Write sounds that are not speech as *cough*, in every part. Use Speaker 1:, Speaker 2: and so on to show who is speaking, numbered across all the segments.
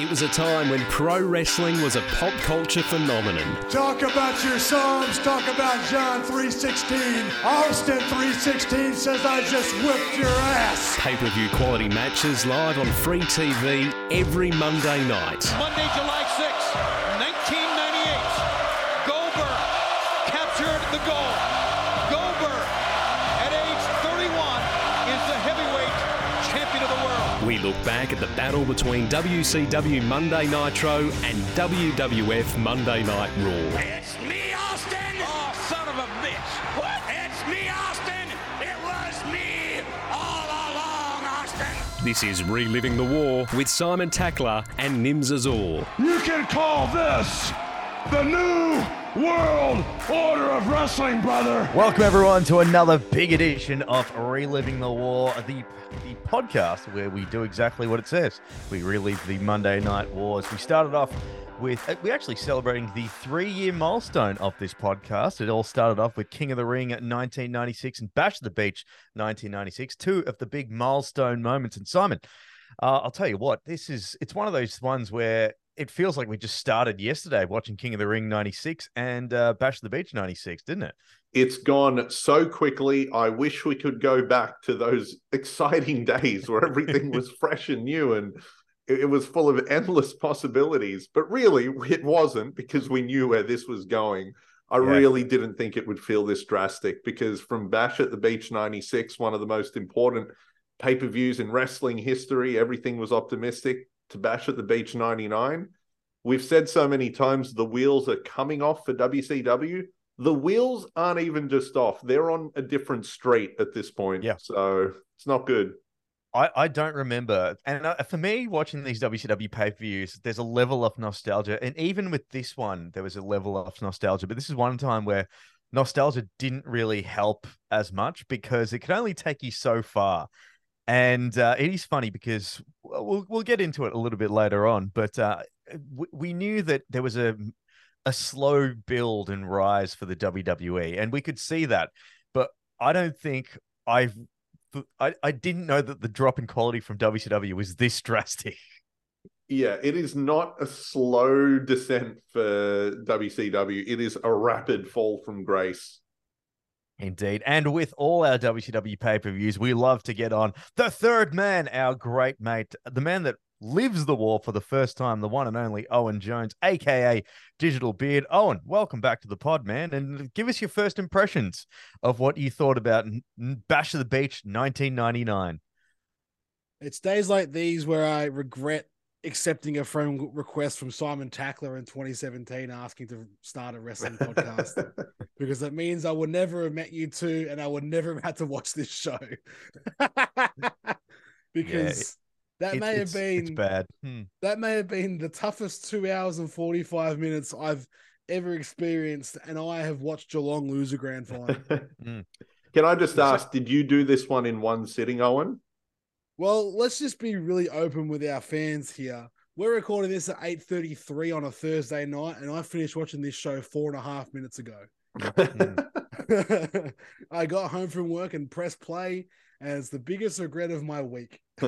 Speaker 1: It was a time when pro wrestling was a pop culture phenomenon.
Speaker 2: Talk about your Psalms. Talk about John 3.16. Austin 3.16 says I just whipped your ass.
Speaker 1: Pay-per-view quality matches live on free TV every Monday night.
Speaker 3: Monday, July 6th,
Speaker 1: look back at the battle between WCW Monday Nitro and WWF Monday Night Raw.
Speaker 4: It's me, Austin!
Speaker 3: Oh, son of a bitch!
Speaker 4: What? It's me, Austin! It was me all along, Austin!
Speaker 1: This is Reliving the War with Simon Tackler and Nims Azor.
Speaker 2: You can call this the new world order of wrestling, brother.
Speaker 5: Welcome everyone to another big edition of Reliving the War, the the podcast where we do exactly what it says. We relive the Monday Night Wars. We started off with uh, we're actually celebrating the three-year milestone of this podcast. It all started off with King of the Ring 1996 and Bash the Beach 1996, two of the big milestone moments. And Simon, uh, I'll tell you what, this is it's one of those ones where it feels like we just started yesterday watching King of the Ring 96 and uh, Bash of the Beach 96, didn't it?
Speaker 6: it's gone so quickly. I wish we could go back to those *laughs* exciting days where everything was *laughs* fresh and new and it, it was full of endless possibilities. But really, it wasn't because we knew where this was going. I
Speaker 5: Yeah.
Speaker 6: really didn't think it would feel this drastic because from Bash at the Beach 96, one of the most important pay per views in wrestling history, everything was optimistic, to Bash at the Beach 99. We've said so many times the wheels are coming off for WCW the wheels aren't even just off they're on a different street at this point
Speaker 5: Yeah.
Speaker 6: so it's not good
Speaker 5: I, I don't remember. And uh, for me, watching these WCW pay per views, there's a level of nostalgia. And even with this one, there was a level of nostalgia. But this is one time where nostalgia didn't really help as much because it could only take you so far. And uh, it is funny because well, we'll, get into it a little bit later on. But uh, we, we knew that there was a, a slow build and rise for the WWE. And we could see that. But I don't think I've I, I didn't know that the drop in quality from WCW was this *laughs* drastic.
Speaker 6: yeah it is not a slow descent for wcw it is a rapid fall from grace
Speaker 5: Indeed. And with all our WCW pay per views, we love to get on the third man, our great mate, the man that lives the war for the first time, the one and only Owen Jones, aka Digital Beard. Owen, welcome back to the pod, man. And give us your first impressions of what you thought about Bash of the Beach 1999.
Speaker 7: It's days like these where I regret accepting a friend request from Simon Tackler in 2017 asking to start a wrestling podcast *laughs* because that means I would never have met you two and I would never have had to watch this show. *laughs* because that
Speaker 5: It's-
Speaker 7: may have
Speaker 5: it's- it's
Speaker 7: been
Speaker 5: bad. Hmm.
Speaker 7: that may have been the toughest two hours and 45 minutes I've ever experienced, and I have watched Geelong lose a grand final. *laughs*
Speaker 6: can i just ask did you do this one in one sitting owen
Speaker 7: Well, let's just be really open with our fans here. We're recording this at 8.33 on a Thursday night, and I finished watching this show four and a half minutes ago. *laughs* *laughs* I got home from work and pressed play, and it's the biggest regret of my week. *laughs*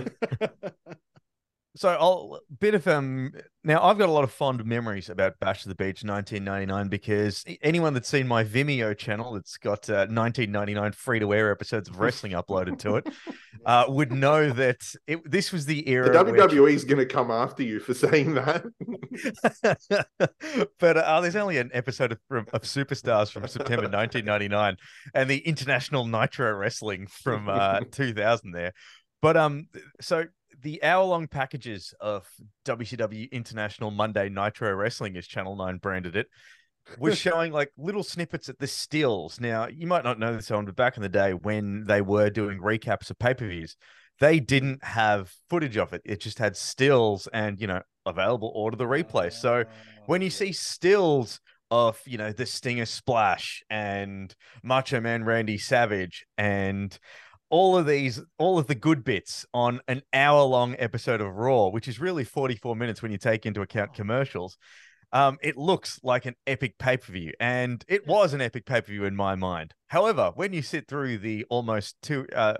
Speaker 5: So I'll bit of um now I've got a lot of fond memories about Bash of the Beach 1999 because anyone that's seen my Vimeo channel that's got uh, 1999 free to air episodes of wrestling uploaded to it *laughs* uh, would know that it, this was the
Speaker 6: the
Speaker 5: era. which-
Speaker 6: wwe is going to come after you for saying that *laughs*
Speaker 5: but uh, there's only an episode of, of Superstars from September 1999 and the International Nitro Wrestling from uh, *laughs* 2000 there. But um, so the hour-long packages of WCW International Monday Nitro Wrestling, as Channel Nine branded it, was *laughs* showing like little snippets at the stills. Now you might not know this on, but back in the day when they were doing recaps of pay-per-views, they didn't have footage of it. It just had stills and you know available order the replay. So when you see stills of you know the Stinger Splash and Macho Man Randy Savage and all of these, all of the good bits on an hour long episode of Raw, which is really 44 minutes when you take into account commercials. Um, it looks like an epic pay per view, and it was an epic pay per view in my mind. However, when you sit through the almost two, uh,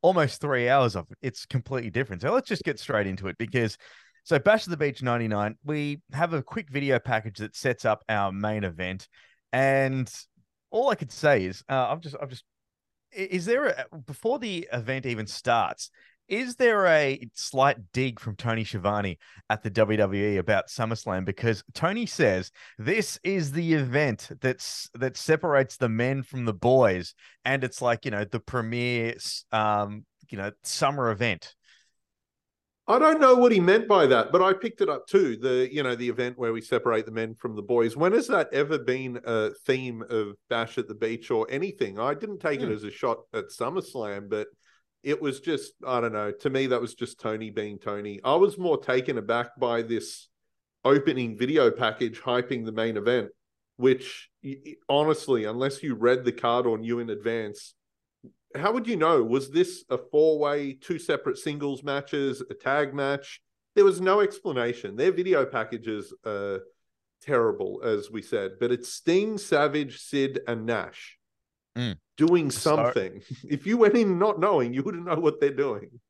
Speaker 5: almost three hours of it, it's completely different. So let's just get straight into it because So Bash of the Beach 99, we have a quick video package that sets up our main event. And all I could say is uh, I've just I've just is there a, before the event even starts, is there a slight dig from Tony Schiavone at the WWE about SummerSlam? Because Tony says this is the event that's that separates the men from the boys, and it's like you know the premier, um, you know, summer event.
Speaker 6: I don't know what he meant by that, but I picked it up too. The you know the event where we separate the men from the boys. When has that ever been a theme of Bash at the Beach or anything? I didn't take it hmm. as a shot at SummerSlam, but it was just I don't know. To me, that was just Tony being Tony. I was more taken aback by this opening video package hyping the main event, which honestly, unless you read the card or knew in advance, how would you know? Was this a four way, two separate singles matches, a tag match? There was no explanation. Their video packages are terrible, as we said, but it's Sting, Savage, Sid, and Nash
Speaker 5: Mm.
Speaker 6: doing
Speaker 5: So-
Speaker 6: something. *laughs* if you went in not knowing, you wouldn't know what they're doing.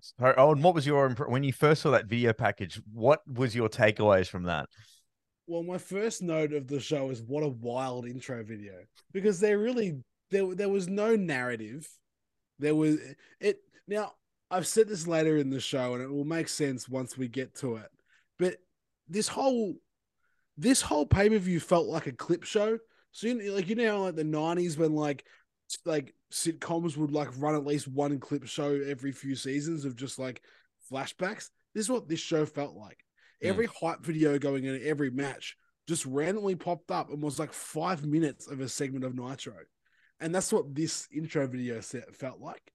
Speaker 5: So, oh, and what was your when you first saw that video package? What was your takeaways from that?
Speaker 7: Well, my first note of the show is what a wild intro video because they're really there there was no narrative. There was it now. I've said this later in the show, and it will make sense once we get to it. But this whole this whole pay per view felt like a clip show. So you like you know, like the nineties when like like sitcoms would like run at least one clip show every few seasons of just like flashbacks. This is what this show felt like. Every hype video going in every match just randomly popped up and was like five minutes of a segment of Nitro. And that's what this intro video set felt like.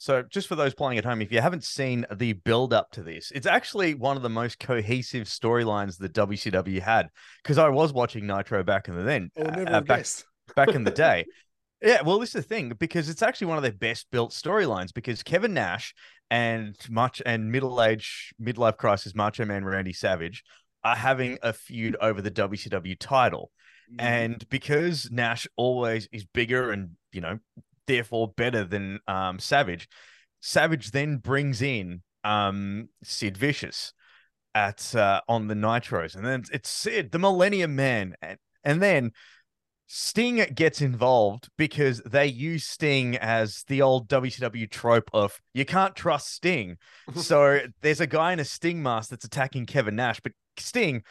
Speaker 5: So, just for those playing at home, if you haven't seen the build up to this, it's actually one of the most cohesive storylines that WCW had. Because I was watching Nitro back in the then,
Speaker 7: I never
Speaker 5: uh, back, back in the day. *laughs* Yeah, well, this is the thing because it's actually one of their best built storylines because Kevin Nash and much and middle age midlife crisis Macho Man Randy Savage are having a feud over the WCW title.
Speaker 7: Mm-hmm.
Speaker 5: And because Nash always is bigger and, you know, therefore better than um, Savage, Savage then brings in um, Sid Vicious at uh, on the Nitros. And then it's Sid, the Millennium Man. And, and then Sting gets involved because they use Sting as the old WCW trope of you can't trust Sting. *laughs* so there's a guy in a Sting mask that's attacking Kevin Nash, but Sting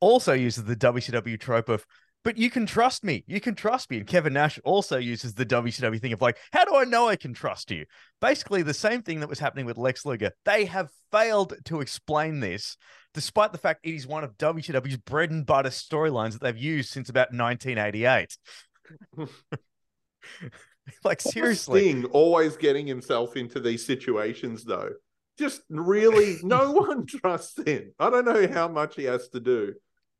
Speaker 5: also uses the WCW trope of but you can trust me. You can trust me. And Kevin Nash also uses the WCW thing of like, how do I know I can trust you? Basically, the same thing that was happening with Lex Luger. They have failed to explain this, despite the fact it is one of WCW's bread and butter storylines that they've used since about 1988. *laughs* like, seriously.
Speaker 6: Sting always getting himself into these situations, though. Just really, no *laughs* one trusts him. I don't know how much he has to do.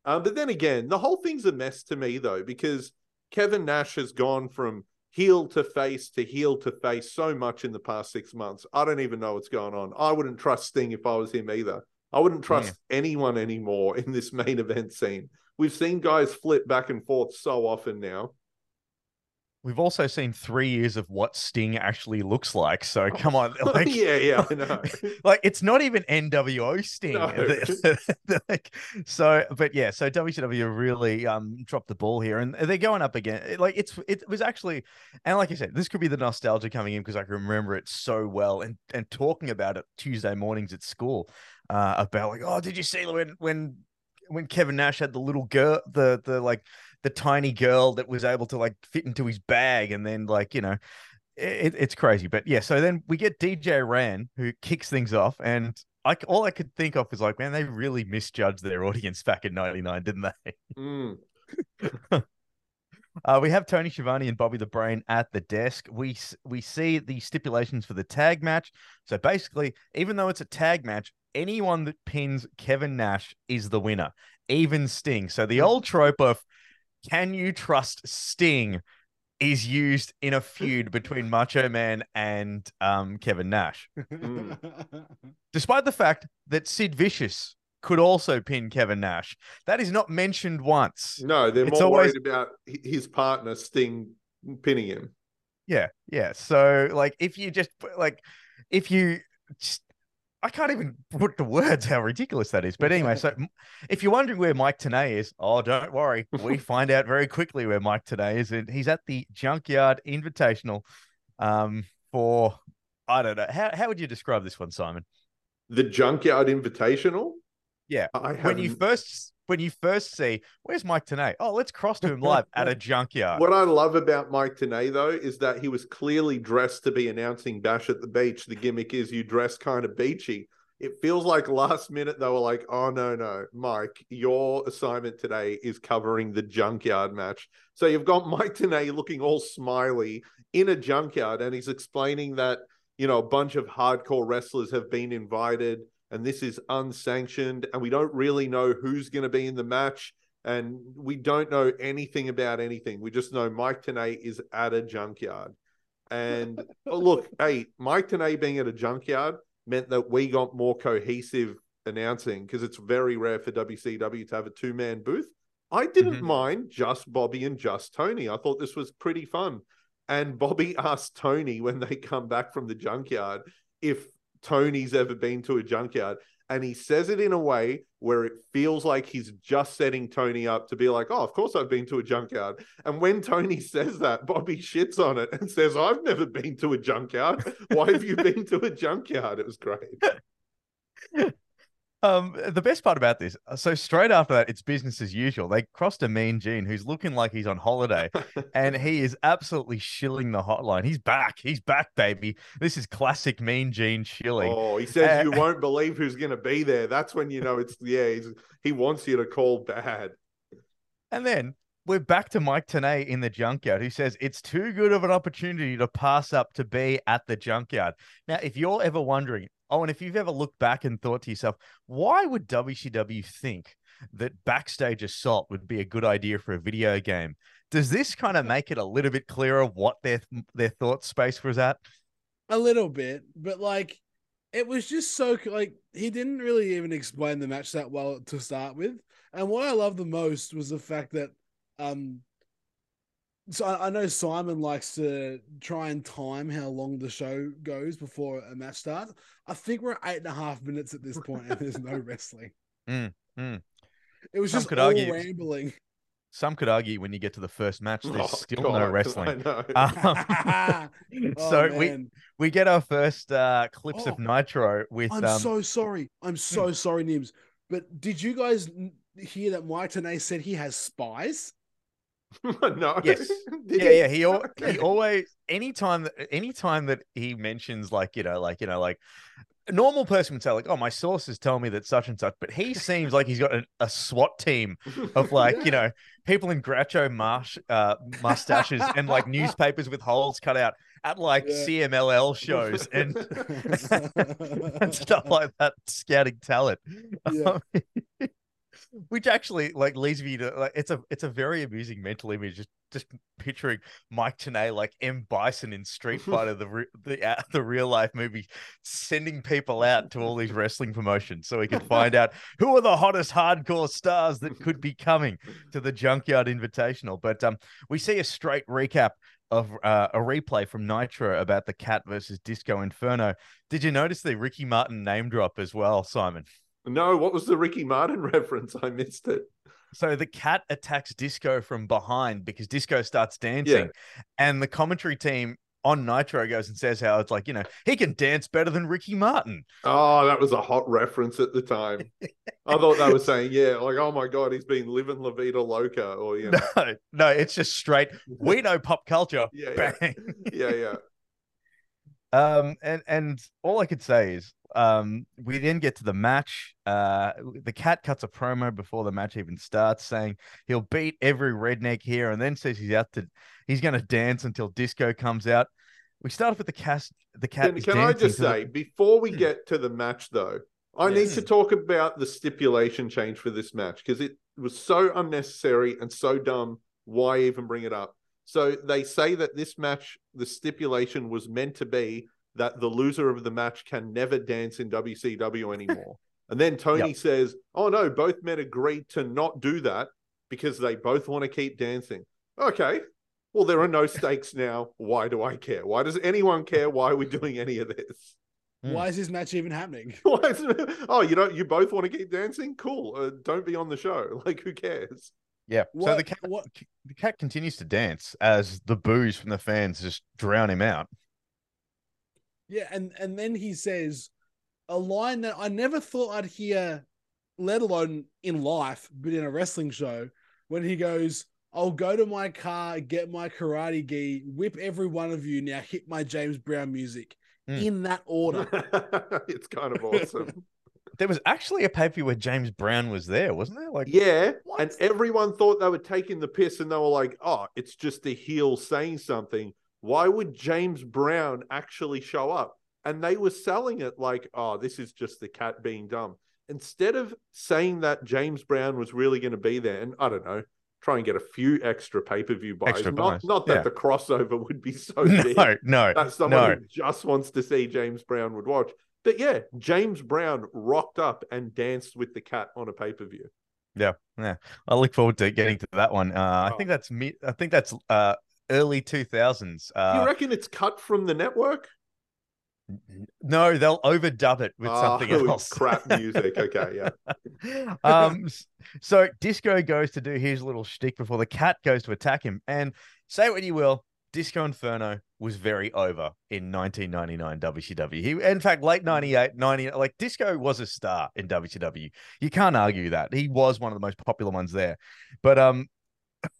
Speaker 6: Um, but then again, the whole thing's a mess to me, though, because Kevin Nash has gone from heel to face to heel to face so much in the past six months. I don't even know what's going on. I wouldn't trust Sting if I was him either. I wouldn't trust anyone anymore in this main event scene. We've seen guys flip back and forth so often now.
Speaker 5: We've also seen three years of what Sting actually looks like. So come on. *laughs* Like,
Speaker 6: yeah, yeah, I know. *laughs*
Speaker 5: like it's not even NWO Sting. *laughs*
Speaker 6: No.
Speaker 5: like, so, but yeah, so WCW really um dropped the ball here, and they're going up again. Like it's it was actually, and like I said, this could be the nostalgia coming in because I can remember it so well, and and talking about it Tuesday mornings at school, uh, about like, oh, did you see when when when Kevin Nash had the little girl, the the like the tiny girl that was able to like fit into his bag, and then like you know it, it's crazy. But yeah, so then we get DJ Ran who kicks things off, and I all I could think of was like, man, they really misjudged their audience back in '99, didn't they?
Speaker 6: Mm. *laughs*
Speaker 5: Uh, we have Tony Schiavone and Bobby the Brain at the desk. We we see the stipulations for the tag match. So basically, even though it's a tag match, anyone that pins Kevin Nash is the winner, even Sting. So the old trope of "Can you trust Sting?" is used in a feud between Macho Man and um, Kevin Nash,
Speaker 6: Mm.
Speaker 5: despite the fact that Sid Vicious could also pin Kevin Nash. That is not mentioned once.
Speaker 6: No, they're
Speaker 5: It's
Speaker 6: more
Speaker 5: always-
Speaker 6: worried about his partner Sting pinning him.
Speaker 5: Yeah, yeah. So like if you just like if you just, I can't even put the words how ridiculous that is. But anyway, so if you're wondering where Mike Tenay is, oh, don't worry. We *laughs* find out very quickly where Mike Tenay is. And he's at the Junkyard Invitational um, for, I don't know. How, how would you describe this one, Simon?
Speaker 6: The Junkyard Invitational?
Speaker 5: Yeah.
Speaker 6: I
Speaker 5: When you first when you first see, where's Mike Tenay? Oh, let's cross to him live at a *laughs* junkyard.
Speaker 6: What I love about Mike Tenay, though, is that he was clearly dressed to be announcing Bash at the Beach. The gimmick is you dress kind of beachy. It feels like last minute they were like, oh, no, no, Mike, your assignment today is covering the junkyard match. So you've got *laughs* Mike Tenay looking all smiley in a junkyard, and he's explaining that, you know, a bunch of hardcore wrestlers have been invited and this is unsanctioned, and we don't really know who's going to be in the match and we don't know anything about anything. We just know Mike Tenay is at a junkyard. And *laughs* oh, look, hey, Mike Tenay being at a junkyard meant that we got more cohesive announcing because it's very rare for WCW to have a two man booth. I didn't
Speaker 5: Mhm.
Speaker 6: mind just Bobby and just Tony. I thought this was pretty fun. And Bobby *laughs* asked Tony when they come back from the junkyard if Tony's ever been to a junkyard. And he says it in a way where it feels like he's just setting Tony up to be like, oh, of course I've been to a junkyard. And when Tony *laughs* says that, Bobby shits on it and says, I've never been to a junkyard. Why have you been to a junkyard? It was great. *laughs*
Speaker 5: Um, the best part about this, so straight after that, it's business as usual. They crossed a Mean Gene who's looking like he's on holiday, and *laughs* he is absolutely shilling the hotline. He's back. He's back, baby. This is classic Mean Gene shilling.
Speaker 6: Oh, he says
Speaker 5: Uh,
Speaker 6: you won't believe who's going to be there. That's when you know it's, yeah, he's, he wants you to call bad.
Speaker 5: And then we're back to Mike Tenay in the junkyard, who says it's too good of an opportunity to pass up to be at the junkyard. Now, if you're ever wondering, oh, and if you've ever looked back and thought to yourself, why would WCW think that backstage assault would be a good idea for a video game? Does this kind of make it a little bit clearer what their their thought space was at?
Speaker 7: a little bit, but like it was just so like he didn't really even explain the match that well to start with. And what I love the most was the fact that um so I, I know Simon likes to try and time how long the show goes before a match starts. I think we're at eight and a half minutes at this point and there's no *laughs* wrestling.
Speaker 5: Mm, mm.
Speaker 7: It was
Speaker 5: Some
Speaker 7: just
Speaker 5: could
Speaker 7: all
Speaker 5: argue-
Speaker 7: rambling.
Speaker 5: Some could argue when you get to the first match, there's
Speaker 6: Oh,
Speaker 5: still
Speaker 6: God,
Speaker 5: no wrestling. *laughs* Um, *laughs*
Speaker 7: Oh,
Speaker 5: so we
Speaker 7: man.
Speaker 5: we get our first uh, clips of
Speaker 7: Oh,
Speaker 5: Nitro with
Speaker 7: I'm
Speaker 5: um,
Speaker 7: so sorry. I'm so sorry, Nims. But did you guys hear that Mike Tenay said he has spies? *laughs*
Speaker 6: no.
Speaker 5: Yes. *laughs* Yeah, yeah. He al- *laughs* he always anytime that anytime that he mentions like you know like you know like a normal person would say like oh my sources tell me that such and such, but he seems like he's got a, a SWAT team of like you know people in Groucho Marx uh, mustaches and like newspapers with holes cut out at like
Speaker 7: Yeah.
Speaker 5: CMLL shows and and stuff like that, scouting talent.
Speaker 7: Yeah.
Speaker 5: Which actually like leads me to like it's a it's a very amusing mental image just just picturing Mike Tenay like M Bison in Street *laughs* Fighter the re- the uh, the real life movie sending people out to all these wrestling promotions so we can *laughs* find out who are the hottest hardcore stars that could be coming to the Junkyard Invitational but um we see a straight recap of uh, a replay from Nitro about the Cat versus Disco Inferno. Did you notice the Ricky Martin name drop as well, Simon?
Speaker 6: No, what was the Ricky Martin *laughs* reference? I missed it.
Speaker 5: So the cat attacks Disco from behind because Disco starts dancing, and the commentary team on Nitro goes and says how it's like you know he can dance better than Ricky Martin.
Speaker 6: Oh, that was a hot reference at the time. *laughs* I thought they were saying, yeah, like, oh my God, he's been living La Vida Loca, or, you *laughs* know,
Speaker 5: No, no, it's just straight. We know pop culture.
Speaker 6: Yeah, yeah. Yeah, yeah.
Speaker 5: Um, and and all I could say is, um, we then get to the match. Uh, the cat cuts a promo before the match even starts, saying he'll beat every redneck here, and then says he's out to, he's going to dance until disco comes out. We start off with the cast. The cat.
Speaker 6: Can, can I just
Speaker 5: to the-
Speaker 6: say, before we
Speaker 5: Hmm.
Speaker 6: get to the match, though, I need to talk about the stipulation change for this match because it was so unnecessary and so dumb. Why even bring it up? So they say that this match, the stipulation was meant to be that the loser of the match can never dance in WCW anymore. *laughs* and then Tony
Speaker 5: Yep.
Speaker 6: says, "Oh no, both men agreed to not do that because they both want to keep dancing." Okay. Well, there are no *laughs* stakes now. Why do I care? Why does anyone care why are we're doing any of this?
Speaker 5: Hmm.
Speaker 7: Why is this match even happening? *laughs*
Speaker 6: Why is it- oh, you don't. You both want to keep dancing? Cool. Uh, don't be on the show. Like, who cares?
Speaker 5: Yeah. so the cat,
Speaker 7: what-
Speaker 5: the cat continues to dance as the boos from the fans just drown him out.
Speaker 7: Yeah, and and then he says a line that I never thought I'd hear, let alone in life, but in a wrestling show, when he goes, I'll go to my car, get my karate gi, whip every one of you, now hit my James Brown music
Speaker 5: Mm.
Speaker 7: in that order. *laughs*
Speaker 6: it's kind of awesome. *laughs*
Speaker 5: There was actually a paper where James Brown was there, wasn't there? Like,
Speaker 6: Yeah,
Speaker 7: What?
Speaker 6: and everyone thought they were taking the piss, and they were like, "Oh, it's just a heel saying something." Why would James Brown actually show up? And they were selling it like, "Oh, this is just the cat being dumb." Instead of saying that James Brown was really going to be there, and I don't know, try and get a few extra pay per view buys.
Speaker 5: Extra
Speaker 6: not
Speaker 5: buys,
Speaker 6: not that
Speaker 5: yeah.
Speaker 6: the crossover would be so *laughs* big
Speaker 5: no, no,
Speaker 6: that someone
Speaker 5: no.
Speaker 6: who just wants to see James Brown would watch. But yeah, James Brown rocked up and danced with the cat on a pay per view.
Speaker 5: Yeah, yeah. I look forward to getting to that one. Uh, I
Speaker 6: Oh.
Speaker 5: think that's me. I think that's uh, early two thousands.
Speaker 6: Do you
Speaker 5: Uh,
Speaker 6: reckon it's cut from the network?
Speaker 5: no, they'll overdub it with something
Speaker 6: Oh, it's *laughs*
Speaker 5: else.
Speaker 6: Crap music. Okay, yeah. *laughs*
Speaker 5: um, so Disco goes to do his little shtick before the cat goes to attack him. And say what you will, Disco Inferno was very over in 1999 WCW. He, in fact, late 98, 90, like Disco was a star in WCW. You can't argue that. He was one of the most popular ones there. But um, *laughs*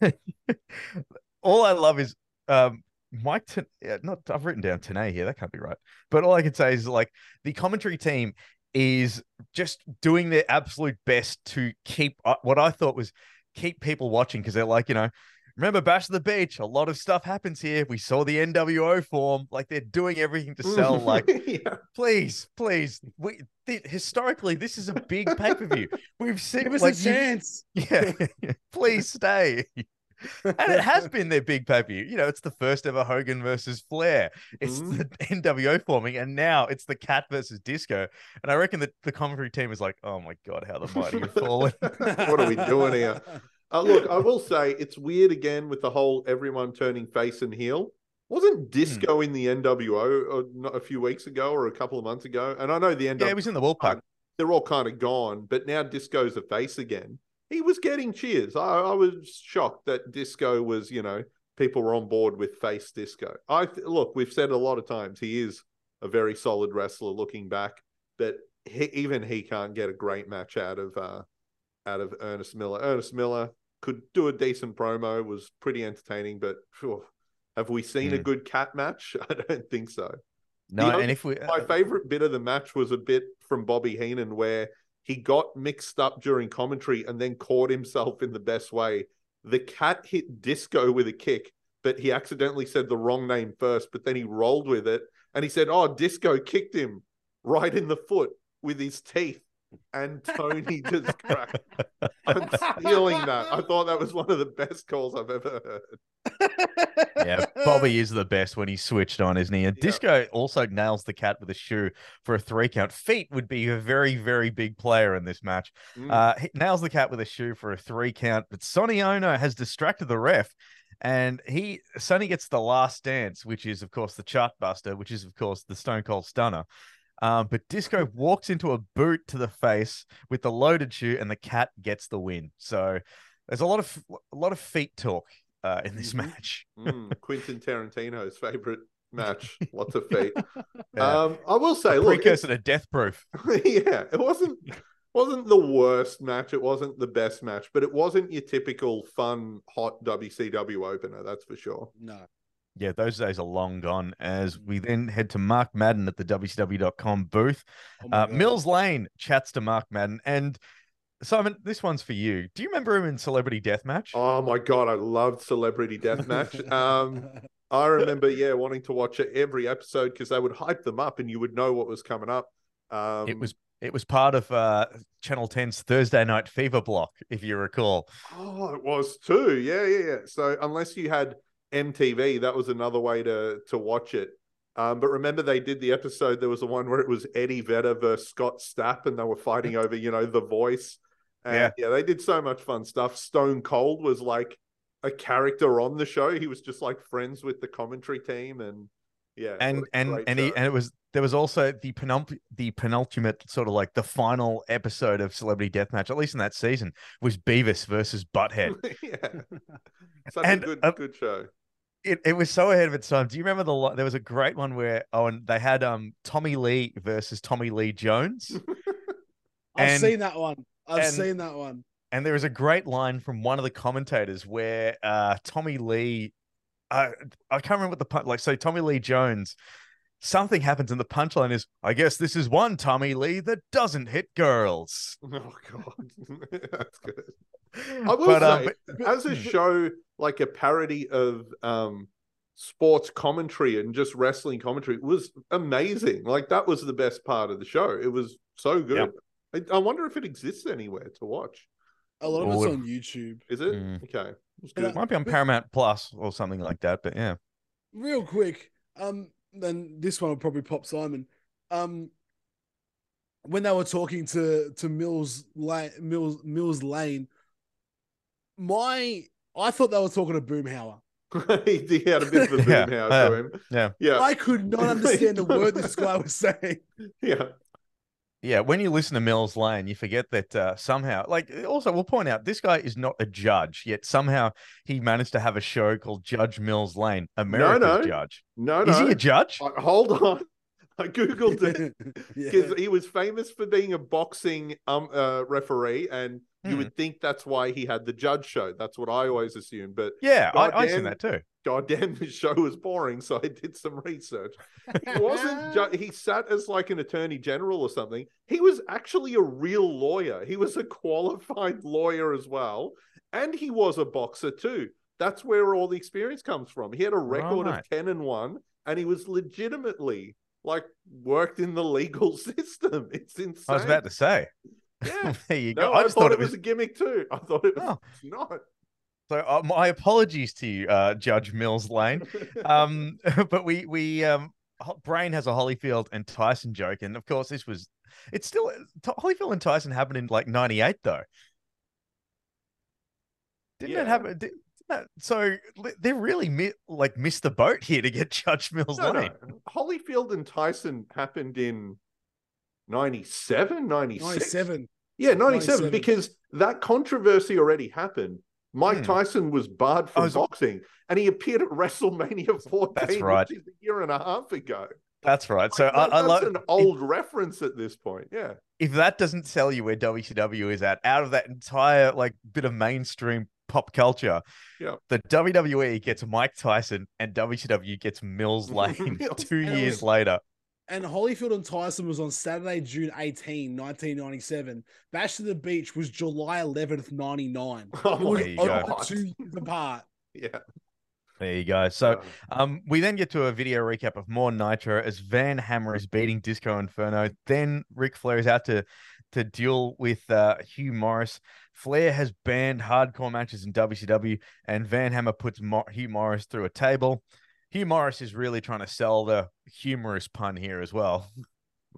Speaker 5: all I love is um, Mike, yeah, not I've written down Tanay here. That can't be right. But all I can say is like the commentary team is just doing their absolute best to keep uh, what I thought was keep people watching because they're like, you know, remember Bash of the Beach? A lot of stuff happens here. We saw the NWO form. Like they're doing everything to sell. *laughs* Like,
Speaker 6: yeah.
Speaker 5: please, please. We th- historically, this is a big pay per view. *laughs* We've seen
Speaker 7: Give us
Speaker 5: like
Speaker 7: a chance. *laughs*
Speaker 5: yeah, please stay. and it has been their big pay per view. You know, it's the first ever Hogan versus Flair. It's
Speaker 6: Mhm.
Speaker 5: the NWO forming, and now it's the Cat versus Disco. And I reckon that the commentary team is like, "Oh my god, how the mighty have fallen."
Speaker 6: what are we doing here? Uh, look, I will say it's weird again with the whole everyone turning face and heel. Wasn't Disco in the NWO uh, not a few weeks ago or a couple of months ago? And I know the NWO
Speaker 5: yeah, he was in the Wolfpack.
Speaker 6: they're all kind of gone, but now Disco's a face again. He was getting cheers. I, I was shocked that Disco was, you know, people were on board with face Disco. I th- look, we've said a lot of times he is a very solid wrestler looking back, but he, even he can't get a great match out of uh out of Ernest Miller. Ernest Miller could do a decent promo, was pretty entertaining, but phew, have we seen a
Speaker 5: Hmm.
Speaker 6: good cat match? *laughs* I don't think so
Speaker 5: No, and if we,
Speaker 6: my favorite bit of the match was a bit from Bobby Heenan where he got mixed up during commentary and then caught himself in the best way. The cat hit Disco with a kick, but he accidentally said the wrong name first, but then he rolled with it and he said, Oh, Disco kicked him right in the foot with his teeth. And Tony just *laughs* cracked. I'm stealing that. I thought that was one of the best calls I've ever heard.
Speaker 5: yeah, Bobby is the best when he's switched on, isn't he? And
Speaker 6: Yeah.
Speaker 5: Disco also nails the cat with a shoe for a three count. Feet would be a very, very big player in this match.
Speaker 6: Mm.
Speaker 5: Uh, he nails the cat with a shoe for a three count, but Sonny Ono has distracted the ref, and he Sonny gets the last dance, which is of course the chart buster, which is of course the Stone Cold Stunner. Um, but Disco walks into a boot to the face with the loaded shoe, and the cat gets the win. So there's a lot of a lot of feet talk uh, in this
Speaker 6: Mhm.
Speaker 5: match.
Speaker 6: Mm, *laughs* Quentin Tarantino's favorite match. *laughs* Lots of feet. *laughs*
Speaker 5: Yeah.
Speaker 6: Um, I will say,
Speaker 5: A
Speaker 6: look,
Speaker 5: precursor to Death Proof.
Speaker 6: yeah, it wasn't wasn't the worst match. It wasn't the best match, but it wasn't your typical fun hot WCW opener. That's for sure.
Speaker 7: No.
Speaker 5: Yeah, those days are long gone. As we then head to Mark Madden at the WCW.com booth.
Speaker 7: Oh my
Speaker 5: Uh, Mills Lane chats to Mark Madden. And Simon, this one's for you. Do you remember him in Celebrity Deathmatch?
Speaker 6: Oh my god, I loved Celebrity Deathmatch. *laughs* Um, I remember, yeah, wanting to watch it every episode because they would hype them up and you would know what was coming up. Um,
Speaker 5: it was it was part of uh, Channel 10's Thursday Night Fever block, if you recall.
Speaker 6: Oh, it was too. Yeah, yeah, yeah. So unless you had MTV, that was another way to to watch it. Um, but remember, they did the episode. There was the one where it was Eddie Vedder versus Scott Stapp, and they were fighting *laughs* over, you know, the voice. And
Speaker 5: Yeah.
Speaker 6: yeah, they did so much fun stuff. Stone Cold was like a character on the show. He was just like friends with the commentary team, and Yeah,
Speaker 5: and and and he, and it was there was also the penult the penultimate sort of like the final episode of Celebrity Deathmatch, at least in that season, was Beavis versus Butthead. *laughs*
Speaker 6: yeah, *laughs* such
Speaker 5: And,
Speaker 6: a good
Speaker 5: uh,
Speaker 6: good show.
Speaker 5: It, it was so ahead of its time. Do you remember the there was a great one where oh and they had um Tommy Lee versus Tommy Lee Jones, *laughs*
Speaker 7: I've
Speaker 5: And-
Speaker 7: seen that one. I've
Speaker 5: and-
Speaker 7: seen that one.
Speaker 5: and there was a great line from one of the commentators where uh Tommy Lee, uh, I can't remember what the pun like. So Tommy Lee Jones, something happens and the punchline is, I guess this is one Tommy Lee that doesn't hit girls. *laughs*
Speaker 6: Oh god, *laughs* that's good. I will
Speaker 5: But, um,
Speaker 6: say,
Speaker 5: but-
Speaker 6: as a show like a parody of um sports commentary and just wrestling commentary, it was amazing. Like that was the best part of the show. It was so good. I, I wonder if it exists anywhere to watch.
Speaker 7: A lot of it's on YouTube.
Speaker 6: Is it
Speaker 5: Mm.
Speaker 6: okay? it
Speaker 7: And
Speaker 6: good.
Speaker 5: Might be on Paramount Plus or something like that, but yeah.
Speaker 7: Real quick, um, then this one will probably pop Simon. Um, when they were talking to to Mills Lane, Mills Mills Lane, my I thought they were talking to Boomhauer. *laughs*
Speaker 6: he, he had a bit of a boom *laughs*
Speaker 5: Yeah,
Speaker 6: house
Speaker 5: yeah.
Speaker 6: to him.
Speaker 5: Yeah.
Speaker 6: Yeah,
Speaker 7: I could not understand the word this guy was saying. *laughs*
Speaker 6: yeah.
Speaker 5: Yeah, when you listen to Mills Lane, you forget that uh, somehow, like, also, we'll point out this guy is not a judge, yet somehow he managed to have a show called Judge Mills Lane, America's
Speaker 6: no. no.
Speaker 5: Judge.
Speaker 6: No,
Speaker 5: Is he a judge?
Speaker 6: Uh, hold on. *laughs* I googled it. *laughs*
Speaker 7: Yeah.
Speaker 6: because he was famous for being a boxing um uh, referee, and you
Speaker 5: Hmm.
Speaker 6: would think that's why he had the judge show. That's what I always assumed. But
Speaker 5: Yeah, I, I seen that too.
Speaker 6: goddamn, this show was boring, so I did some research. He wasn't. Ju- *laughs* he sat as like an attorney general or something. He was actually a real lawyer. He was a qualified lawyer as well, and he was a boxer too. That's where all the experience comes from. He had a record
Speaker 5: Right.
Speaker 6: of ten and one, and he was legitimately like worked in the *laughs* legal system. It's insane.
Speaker 5: I was about to say.
Speaker 6: Yeah. *laughs*
Speaker 5: there you
Speaker 6: No,
Speaker 5: go.
Speaker 6: I,
Speaker 5: I just
Speaker 6: thought, it was a gimmick too. I thought it was
Speaker 5: Oh. *laughs*
Speaker 6: not.
Speaker 5: So uh, my apologies to you, uh, Judge Mills Lane. Um, *laughs* but we we um, Brain has a Holyfield and Tyson joke, and of course this was it's still Holyfield and Tyson happened in like '98 though. Didn't it
Speaker 6: Yeah.
Speaker 5: happen? Did, that, so they really mi- like missed the boat here to get Judge Mills
Speaker 6: no,
Speaker 5: Lane.
Speaker 6: no. Holyfield and Tyson happened in 97, 96?
Speaker 7: 97.
Speaker 6: Yeah, 97,
Speaker 7: 97.
Speaker 6: because that controversy already happened. Mike
Speaker 5: Hmm.
Speaker 6: Tyson was barred from
Speaker 5: was-
Speaker 6: boxing and he appeared at WrestleMania 14,
Speaker 5: right.
Speaker 6: which is a year and a half ago.
Speaker 5: That's right. So
Speaker 6: Like,
Speaker 5: I,
Speaker 6: that-
Speaker 5: I
Speaker 6: that's
Speaker 5: love
Speaker 6: an old reference at this point. Yeah.
Speaker 5: if that doesn't tell you where WCW is at, out of that entire like bit of mainstream pop culture,
Speaker 6: Yeah.
Speaker 5: the WWE gets Mike Tyson and WCW gets Mills *laughs* Lane
Speaker 6: Mills
Speaker 5: two
Speaker 7: Lane.
Speaker 5: years later.
Speaker 7: And Holyfield and Tyson was on Saturday, June 18, 1997. Bash to the Beach was July 11th, 99. *laughs*
Speaker 6: Oh
Speaker 7: It was
Speaker 5: my
Speaker 7: over
Speaker 6: God.
Speaker 7: two years apart.
Speaker 6: Yeah.
Speaker 5: There you go. So um, we then get to a video recap of more Nitro as Van Hammer is beating Disco Inferno. Then Ric Flair is out to to duel with uh, Hugh Morris. Flair has banned hardcore matches in WCW, and Van Hammer puts Mo- Hugh Morris through a table. Hugh Morris is really trying to sell the humorous pun here as well.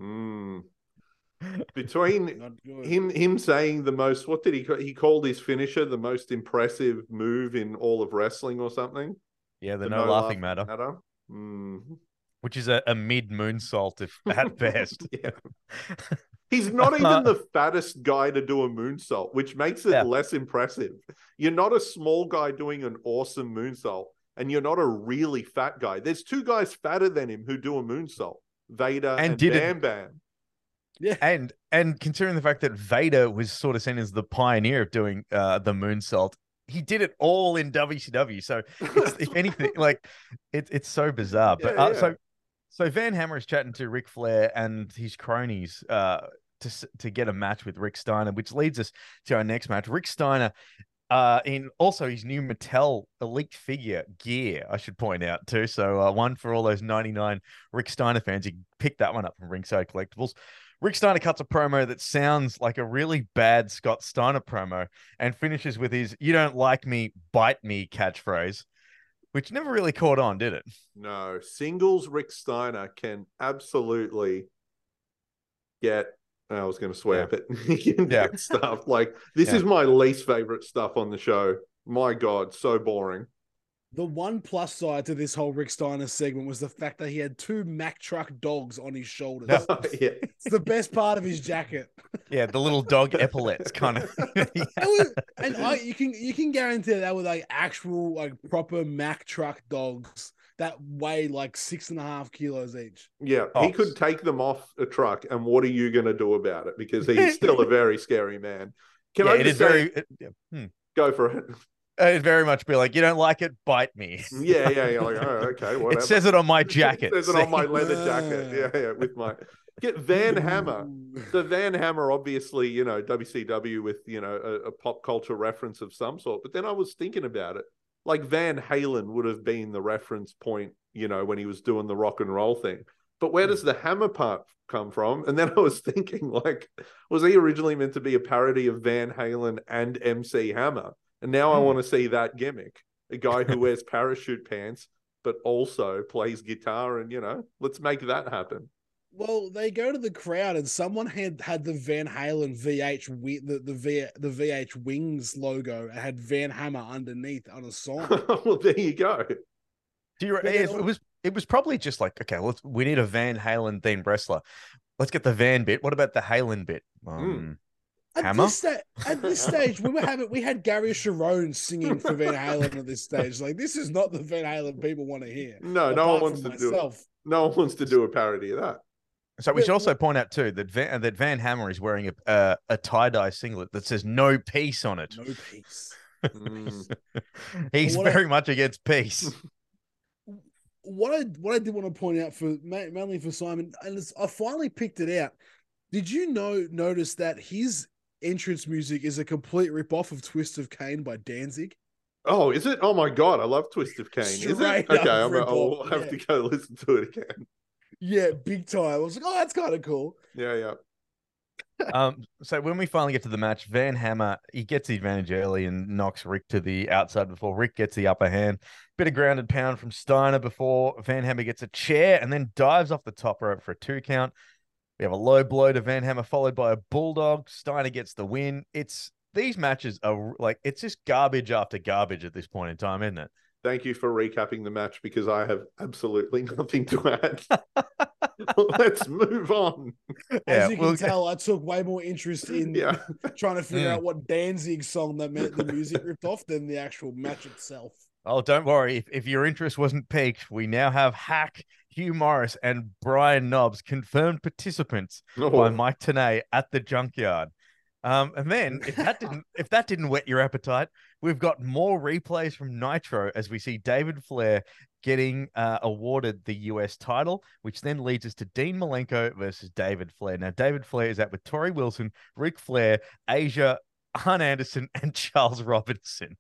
Speaker 6: mm. *laughs* Between him him saying the most what did he ca- he called his finisher the most impressive move in all of wrestling or something
Speaker 5: Yeah, the,
Speaker 6: The
Speaker 5: no, laughing matter,
Speaker 6: Mm.
Speaker 5: which is a, a mid moonsault if *laughs* at best. *laughs*
Speaker 6: yeah he's not even the fattest guy to do a moonsault which makes it
Speaker 5: Yeah.
Speaker 6: less impressive you're not a small guy doing an awesome moonsault and you're not a really fat guy there's two guys fatter than him who do a moonsault Vader
Speaker 5: And
Speaker 6: and,
Speaker 5: did
Speaker 6: Bam Bam
Speaker 7: yeah.
Speaker 5: and and considering the fact that Vader was sort of seen as the pioneer of doing uh, the moonsault, he did it all in WCW. So it's, if anything, *laughs* like it, it's so bizarre. But
Speaker 6: Yeah,
Speaker 5: uh,
Speaker 6: yeah.
Speaker 5: so so Van Hammer is chatting to Ric Flair and his cronies uh, to to get a match with Rick Steiner, which leads us to our next match. Rick Steiner. Uh, in also his new Mattel Elite figure gear, I should point out too. So uh, one for all those 99 Rick Steiner fans, you can pick that one up from Ringside Collectibles. Rick Steiner cuts a promo that sounds like a really bad Scott Steiner promo and finishes with his "You don't like me, bite me" catchphrase, which never really caught on, did it?
Speaker 6: No, singles Rick Steiner can absolutely get. I was going to swear,
Speaker 5: Yeah.
Speaker 6: but *laughs* he
Speaker 5: Yeah.
Speaker 6: stuff like this
Speaker 5: Yeah.
Speaker 6: is my least favorite stuff on the show. My God, so boring.
Speaker 7: The one plus side to this whole Rick Steiner segment was the fact that he had two Mack truck dogs on his shoulders.
Speaker 6: yeah. *laughs*
Speaker 7: It's the best part of his jacket. *laughs*
Speaker 5: Yeah, the little dog epaulets kind of.
Speaker 7: That was- and I, you can you can guarantee that were like actual like proper Mack truck dogs that weigh like six and a half kilos each.
Speaker 6: Yeah,
Speaker 5: Oh.
Speaker 6: he could take them off a truck, and what are you going to do about it? Because he's *laughs* still a very scary man. Can
Speaker 5: yeah,
Speaker 6: I
Speaker 5: it
Speaker 6: just
Speaker 5: is
Speaker 6: say,
Speaker 5: very. It, yeah, hmm.
Speaker 6: go for it?
Speaker 5: It'd very much be like, you don't like it, bite me. *laughs*
Speaker 6: Yeah, yeah, you're like, oh, okay, *laughs* whatever.
Speaker 5: It says it on my jacket.
Speaker 6: It says it on my leather jacket. Yeah, yeah, with my get Van Hammer. So Van Hammer, obviously, you know, WCW with you know a, a pop culture reference of some sort. But then I was thinking about it, like Van Halen would have been the reference point, you know, when he was doing the rock and roll thing. But where does the hammer part come from? And then I was *laughs* thinking, like, was he originally meant to be a parody of Van Halen and MC Hammer? And now I
Speaker 5: Hmm.
Speaker 6: want to see that gimmick, a guy who *laughs* wears parachute pants but also plays guitar, and you know, let's make that happen.
Speaker 7: Well, they go to the crowd, and someone had had the Van Halen VH the the v, the VH Wings logo and had Van Hammer underneath on a sign. *laughs*
Speaker 6: well, there you go.
Speaker 5: Do you?
Speaker 7: But then
Speaker 5: It, it was. It was probably just like, okay, let's. We need a Van Halen themed wrestler. Let's get the Van bit. What about the Halen bit? Um,
Speaker 7: At
Speaker 5: Hammer?
Speaker 7: this, sta- at this stage, we were having we had Gary Cherone singing for Van Halen at this stage. Like this is not the Van Halen people want to hear.
Speaker 6: No, no one wants
Speaker 7: from
Speaker 6: to do it. No one wants to do a parody of that.
Speaker 5: So we should also point out too that Van, that Van Hammer is wearing a uh, a tie dye singlet that says "No peace" on it.
Speaker 7: No peace.
Speaker 6: Mm. *laughs*
Speaker 5: He's
Speaker 7: What I-
Speaker 5: very much against peace. *laughs*
Speaker 7: what I what I did want to point out for mainly for Simon, and it's, I finally picked it out. Did you know notice that his entrance music is a complete rip off of Twist of Cain by Danzig?
Speaker 6: Oh, is it? Oh my god, I love Twist of Cain. Is it? Okay, I'm,
Speaker 7: rip
Speaker 6: I'll have
Speaker 7: yeah.
Speaker 6: to go listen to it again.
Speaker 7: Yeah, big time. I was like, oh, that's kind of cool.
Speaker 6: Yeah, yeah. *laughs*
Speaker 5: um, so when we finally get to the match, Van Hammer he gets the advantage early and knocks Rick to the outside before Rick gets the upper hand. Bit of grounded pound from Steiner before Van Hammer gets a chair and then dives off the top rope for a two count. We have a low blow to Van Hammer followed by a bulldog. Steiner gets the win. It's these matches are like it's just garbage after garbage at this point in time, isn't it?
Speaker 6: Thank you for recapping the match because I have absolutely *laughs* nothing to add. *laughs* Let's move on.
Speaker 7: As
Speaker 5: Yeah,
Speaker 7: you can
Speaker 5: we'll-
Speaker 7: tell, I took way more interest in *laughs*
Speaker 6: Yeah.
Speaker 7: trying to figure
Speaker 5: Mm.
Speaker 7: out what Danzig song that meant the music ripped off than the actual match itself.
Speaker 5: Oh, don't worry. If, if your interest wasn't piqued, we now have Hack, Hugh Morris, and Brian Knobbs confirmed participants by
Speaker 6: Oh,
Speaker 5: Mike Tenay at the junkyard. Um, and then if that *laughs* didn't if that didn't whet your appetite, we've got more replays from Nitro as we see David Flair getting uh, awarded the US title, which then leads us to Dean Malenko versus David Flair. Now, David Flair is out with Torrie Wilson, Ric Flair, Asia, Arn Anderson, *laughs* and Charles Robinson.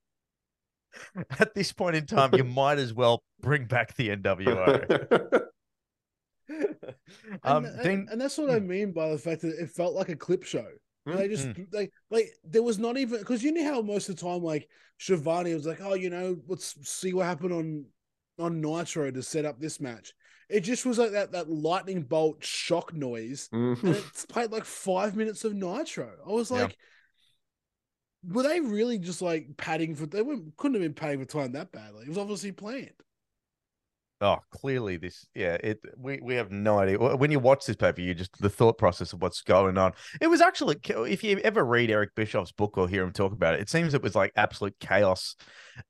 Speaker 5: *laughs* At this point in time, you might as well bring back the NWO.
Speaker 7: And,
Speaker 5: um,
Speaker 7: and-
Speaker 5: Dean,
Speaker 7: and that's what I mean by the fact that it felt like a clip show. They just
Speaker 5: Mm.
Speaker 7: like like there was not even because you know how most of the time like Schiavone was like, oh, you know, let's see what happened on on Nitro to set up this match. It just was like that that lightning bolt shock noise,
Speaker 6: Mhm.
Speaker 7: and it's played like five minutes of Nitro. I was
Speaker 5: Yeah.
Speaker 7: like, were they really just like padding for? They couldn't have been padding for time that badly. It was obviously planned.
Speaker 5: Oh, clearly this, yeah, it we we have no idea. When you watch this paper, you just the thought process of what's going on. It was actually, if you ever read Eric Bischoff's book or hear him talk about it, it seems it was like absolute chaos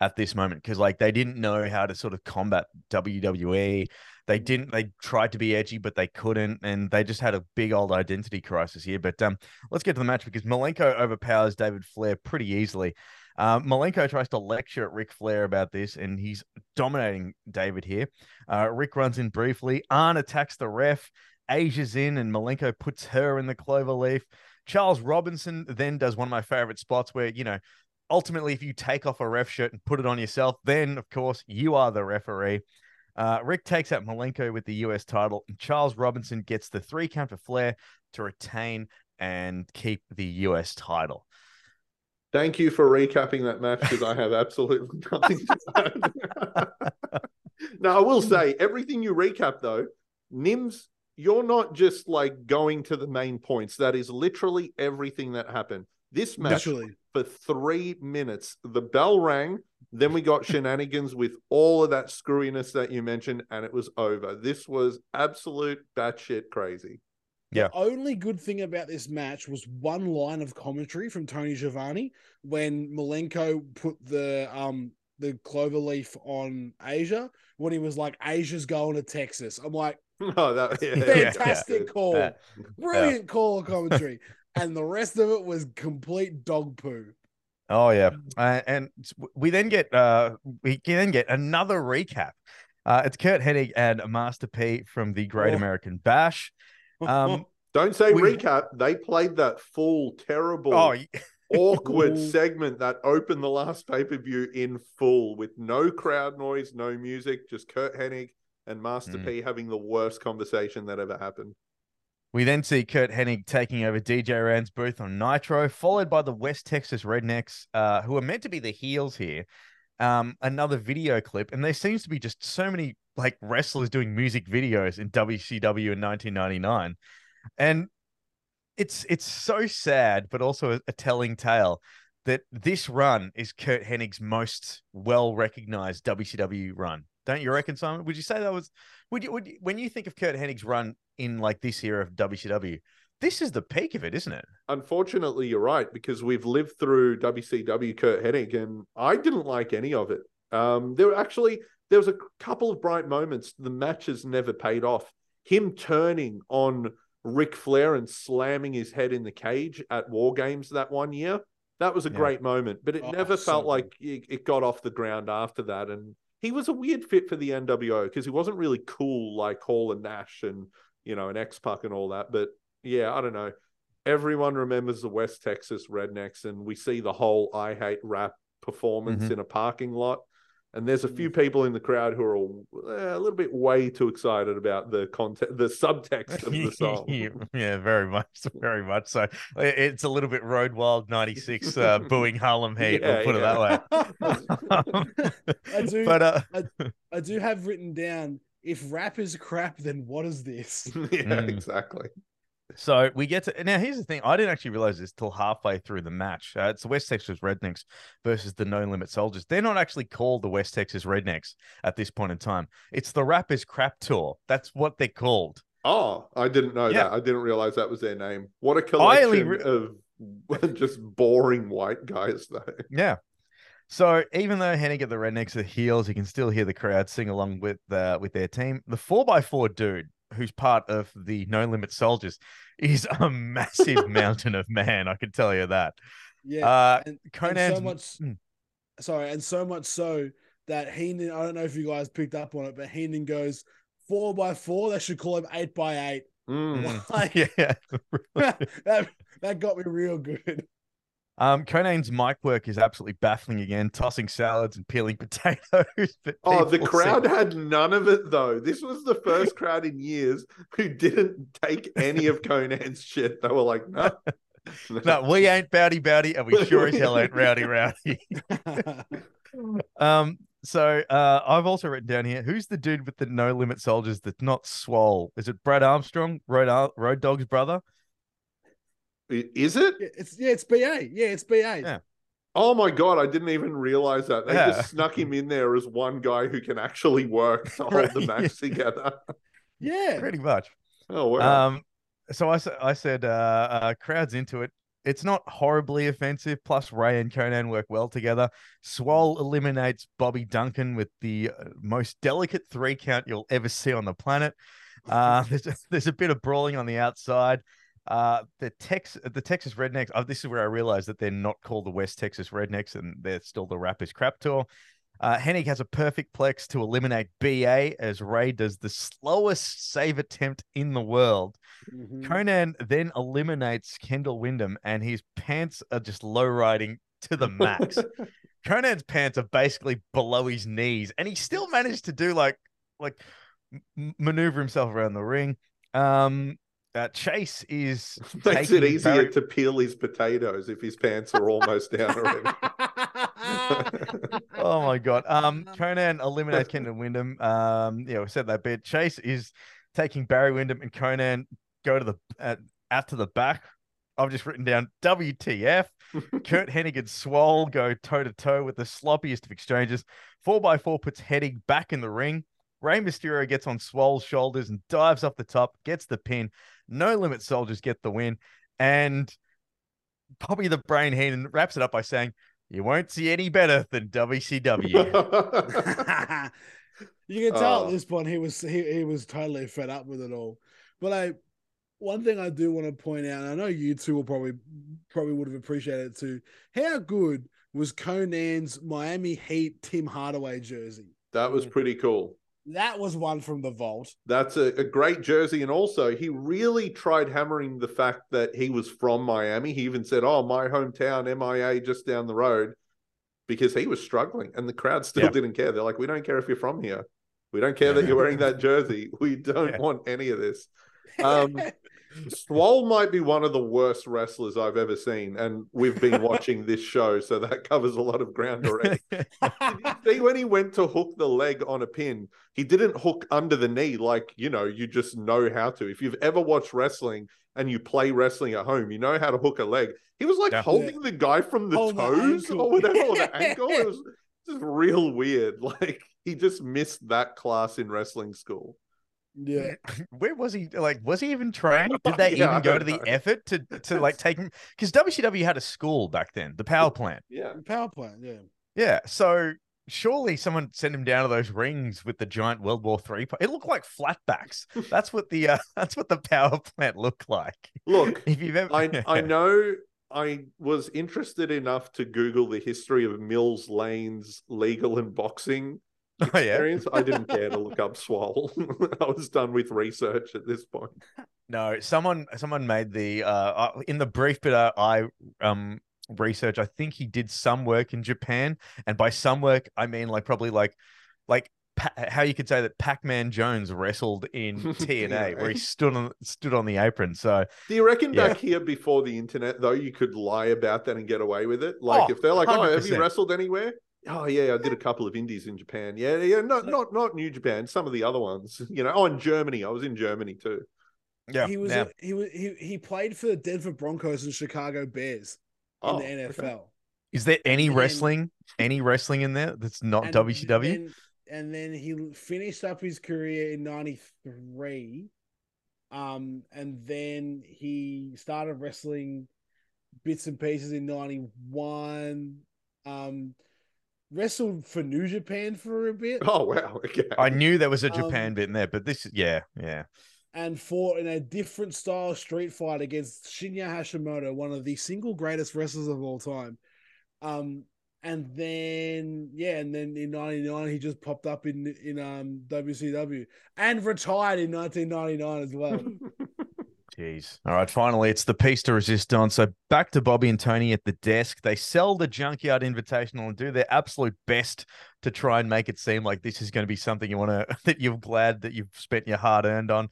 Speaker 5: at this moment because like they didn't know how to sort of combat WWE. They didn't. They tried to be edgy, but they couldn't, and they just had a big old identity crisis here. But um, let's get to the match because Malenko overpowers David Flair pretty easily. Uh, Malenko tries to lecture at Ric Flair about this, and he's dominating David here. Uh, Rick runs in briefly. Arn attacks the ref. Asia's in, and Malenko puts her in the clover leaf. Charles Robinson then does one of my favorite spots where, you know, ultimately, if you take off a ref shirt and put it on yourself, then, of course, you are the referee. Uh, Rick takes out Malenko with the US title, and Charles Robinson gets the three count for Flair to retain and keep the US title.
Speaker 6: Thank you for recapping that match because I have absolutely *laughs* nothing to add. now, I will say everything you recap though, Nims you're not just like going to the main points. That is literally everything that happened. This match
Speaker 7: Literally.
Speaker 6: for three minutes. The bell rang. Then we got shenanigans with all of that screwiness that you mentioned, and it was over. This was absolute batshit crazy.
Speaker 5: Yeah.
Speaker 7: The only good thing about this match was one line of commentary from Tony Schiavone when Malenko put the um the clover leaf on Asia when he was like, Asia's going to Texas. I'm like, *laughs*
Speaker 6: Oh, that yeah, yeah,
Speaker 7: fantastic
Speaker 6: yeah.
Speaker 7: call.
Speaker 5: Yeah.
Speaker 7: Brilliant call of *laughs* commentary. and the rest of it was complete dog poo.
Speaker 5: Oh yeah, uh, and we then get uh we then get another recap. Uh, it's Curt Hennig and Master P from the Great
Speaker 7: Oh.
Speaker 5: American Bash. Um, *laughs*
Speaker 6: Don't say
Speaker 5: We-
Speaker 6: recap. They played that full, terrible,
Speaker 5: oh, *laughs*
Speaker 6: awkward segment that opened the last pay per view in full with no crowd noise, no music, just Curt Hennig and Master
Speaker 5: Mm.
Speaker 6: P having the worst conversation that ever happened.
Speaker 5: we then see Curt Hennig taking over DJ Ran's booth on Nitro, followed by the West Texas Rednecks, uh, who are meant to be the heels here. Um, another video clip, and there seems to be just so many like wrestlers doing music videos in WCW in 1999, and it's it's so sad, but also a, a telling tale that this run is Curt Hennig's most well recognized WCW run. Don't you reckon, Simon? Would you say that was? Would you, would you, when you think of Curt Hennig's run in like this era of WCW, this is the peak of it, isn't it?
Speaker 6: Unfortunately, you're right because we've lived through WCW Curt Hennig, and I didn't like any of it. Um, there were actually there was a couple of bright moments. The matches never paid off. Him turning on Ric Flair and slamming his head in the cage at War Games that one year. That was a
Speaker 5: Yeah.
Speaker 6: great moment, but it
Speaker 7: Oh,
Speaker 6: never felt
Speaker 7: good.
Speaker 6: like it, it got off the ground after that. And he was a weird fit for the NWO because he wasn't really cool like Hall and Nash and you know and X Pac and all that. But yeah, I don't know. Everyone remembers the West Texas Rednecks, and we see the whole "I hate rap" performance
Speaker 5: Mhm.
Speaker 6: in a parking lot. And there's a few people in the crowd who are all, eh, a little bit way too excited about the content, the subtext of the *laughs* song.
Speaker 5: yeah, very much, very much. So it's a little bit Road Wild '96 uh, *laughs* booing Harlem Heat.
Speaker 6: Yeah,
Speaker 5: we'll put
Speaker 6: yeah.
Speaker 5: it that way. *laughs*
Speaker 7: I do-
Speaker 5: but uh,
Speaker 7: I do have written down if rap is crap, then what is this?
Speaker 6: yeah,
Speaker 5: Mm.
Speaker 6: exactly.
Speaker 5: So we get to now. Here's the thing: I didn't actually realize this till halfway through the match. Uh, it's the West Texas Rednecks versus the No Limit Soldiers. They're not actually called the West Texas Rednecks at this point in time. It's the Rappers Crap Tour. That's what they're called.
Speaker 6: Oh, I didn't know
Speaker 5: Yeah.
Speaker 6: that. I didn't realize that was their name. What a
Speaker 5: only
Speaker 6: collection
Speaker 5: re-
Speaker 6: of *laughs* just boring white guys, though.
Speaker 5: Yeah. So even though Hennig at the Rednecks are heels, you can still hear the crowd sing along with uh, with their team. The four x four dude, who's part of the No Limit Soldiers, is a *laughs* massive *laughs* mountain of man. I can tell you that.
Speaker 7: Yeah.
Speaker 5: Uh,
Speaker 7: and, and
Speaker 5: Konnan's
Speaker 7: so much
Speaker 5: Mm.
Speaker 7: sorry, and so much so that Heenan, I don't know if you guys picked up on it, but Heenan goes four by four. They should call him eight by eight.
Speaker 6: Mm. *laughs*
Speaker 7: Like,
Speaker 5: yeah.
Speaker 7: that, that got me real good.
Speaker 5: Um, Konnan's mic work is absolutely baffling again, tossing salads and peeling *laughs* potatoes.
Speaker 6: Oh, the crowd had none of it though. This was the first *laughs* crowd in years who didn't take any of Konnan's shit. They were like, no. *laughs*
Speaker 5: No, we ain't bowdy bowdy, and we sure as hell ain't rowdy rowdy. Um, so uh, I've also written down here who's the dude with the no limit soldiers that's not swole? Is it Brad Armstrong, Road Ar- Road Dog's brother?
Speaker 6: Is it?
Speaker 7: Yeah, it's yeah, it's BA. Yeah, it's BA.
Speaker 5: Yeah.
Speaker 6: Oh my god, I didn't even realize that. They
Speaker 5: Yeah.
Speaker 6: just snuck him in there as one guy who can actually work to hold the *laughs*
Speaker 5: Right,
Speaker 6: match together.
Speaker 7: Yeah.
Speaker 5: Pretty much.
Speaker 6: Oh wow.
Speaker 5: Um, so I said, I said, uh, uh, crowds into it. It's not horribly offensive. Plus, Rey and Konnan work well together. Swole eliminates Bobby Duncum with the uh, most delicate three count you'll ever see on the planet. Uh, *laughs* there's a, there's a bit of brawling on the outside. Uh, the Tex the Texas Rednecks. Oh, this is where I realized that they're not called the West Texas Rednecks and they're still the Rappers Crap Tour. Uh, Hennig has a perfect plex to eliminate BA as Rey does the slowest save attempt in the world.
Speaker 7: Mhm.
Speaker 5: Konnan then eliminates Kendall Windham, and his pants are just low riding to the max. *laughs* Konnan's pants are basically below his knees, and he still managed to do like like maneuver himself around the ring. Um, uh, Chase is *laughs*
Speaker 6: Makes it easier
Speaker 5: Barry-
Speaker 6: to peel his potatoes if his pants are almost down already. *laughs*
Speaker 5: oh my god. Um, *laughs* Konnan eliminates Kendall Windham. Um, yeah, we said that bit. Chase is taking Barry Windham and Konnan go to the uh, out to the back. I've just written down WTF. Curt Hennig and Swole go toe to toe with the sloppiest of exchanges. Four by four puts Hennig back in the ring. Rey Mysterio gets on Swole's shoulders and dives off the top, gets the pin. No limit soldiers get the win. And Bobby the Brain Heenan wraps it up by saying, You won't see any better than WCW. *laughs* *laughs*
Speaker 7: you can tell
Speaker 6: Oh.
Speaker 7: at this point he was he, he was totally fed up with it all. But I one thing I do want to point out, and I know you two will probably probably would have appreciated it too. How good was Konnan's Miami Heat Tim Hardaway jersey?
Speaker 6: that was mm. pretty cool.
Speaker 7: That was one from the vault.
Speaker 6: That's a, a great jersey. And also, he really tried hammering the fact that he was from Miami. He even said, Oh, my hometown, MIA, just down the road, because he was struggling. And the crowd still
Speaker 5: Yeah.
Speaker 6: didn't care. They're like, We don't care if you're from here. We don't care that you're wearing that *laughs* jersey. We don't
Speaker 5: Yeah.
Speaker 6: want any of this. *laughs* Um, Swole might be one of the worst wrestlers I've ever seen. And we've been *laughs* watching this show. So that covers a lot of ground already. *laughs* See when he went to hook the leg on a pin, he didn't hook under the knee like you know you just know how to. If you've ever watched wrestling and you play wrestling at home, you know how to hook a leg. He was like
Speaker 5: Yeah.
Speaker 6: holding the guy from the
Speaker 7: the
Speaker 6: toes or whatever, or the *laughs* ankle. It was just real weird. Like he just missed that class in wrestling school.
Speaker 7: Yeah. *laughs*
Speaker 5: Where was he? Like, was he even trained? Did they
Speaker 6: Yeah,
Speaker 5: even go to the
Speaker 6: know.
Speaker 5: effort to to like *laughs* take him? Because WCW had a school back then, the power plant.
Speaker 6: Yeah.
Speaker 7: Power plant, yeah.
Speaker 5: Yeah, so surely someone sent him down to those rings with the giant World War Three. It looked like flatbacks. *laughs* That's what the uh, that's what the power plant looked like.
Speaker 6: Look,
Speaker 5: If you've ever,
Speaker 6: I I know I was interested enough to Google the history of Mills Lane's legal and boxing *laughs*
Speaker 5: Oh, yeah.
Speaker 6: I didn't care to look up Swole. *laughs* I was done with research at this point.
Speaker 5: No, someone someone made the uh uh, in the brief bit uh, I um research. I think he did some work in Japan, and by some work I mean like probably like like how you could say that Pac-Man Jones wrestled in *laughs* TNA, where he stood on stood on the apron. So
Speaker 6: Do you reckon
Speaker 5: Yeah.
Speaker 6: back here before the internet, though, you could lie about that and get away with it? Like
Speaker 5: Oh,
Speaker 6: if they're like, "Oh, have you wrestled anywhere?" Oh yeah, I did a couple of indies in Japan. Yeah, yeah, not not not New Japan. Some of the other ones, *laughs* you know. Oh, in Germany, I was in Germany too.
Speaker 5: yeah,
Speaker 7: he was
Speaker 5: yeah.
Speaker 7: a, he was he, he played for the Denver Broncos and Chicago Bears in
Speaker 6: Oh,
Speaker 7: the
Speaker 6: okay.
Speaker 7: NFL.
Speaker 5: Is there any
Speaker 7: And-
Speaker 5: wrestling, any wrestling in there that's not
Speaker 7: And
Speaker 5: WCW?
Speaker 7: then- and then he finished up his career in '93, um, and then he started wrestling bits and pieces in '91. Um, wrestled for New Japan for a bit,
Speaker 6: Oh wow, okay.
Speaker 5: I knew there was a
Speaker 7: Um,
Speaker 5: Japan bit in there, but this, yeah, yeah.
Speaker 7: and fought in a different style street fight against Shinya Hashimoto, one of the single greatest wrestlers of all time. Um, and then yeah, and then in '99 he just popped up in in um WCW and retired in 1999 as well. *laughs*
Speaker 5: Jeez. All right. Finally, it's the piece to resist on. So back to Bobby and Tony at the desk. They sell the Junkyard Invitational and do their absolute best to try and make it seem like this is going to be something you want to, *laughs* that you're glad that you've spent your hard earned on.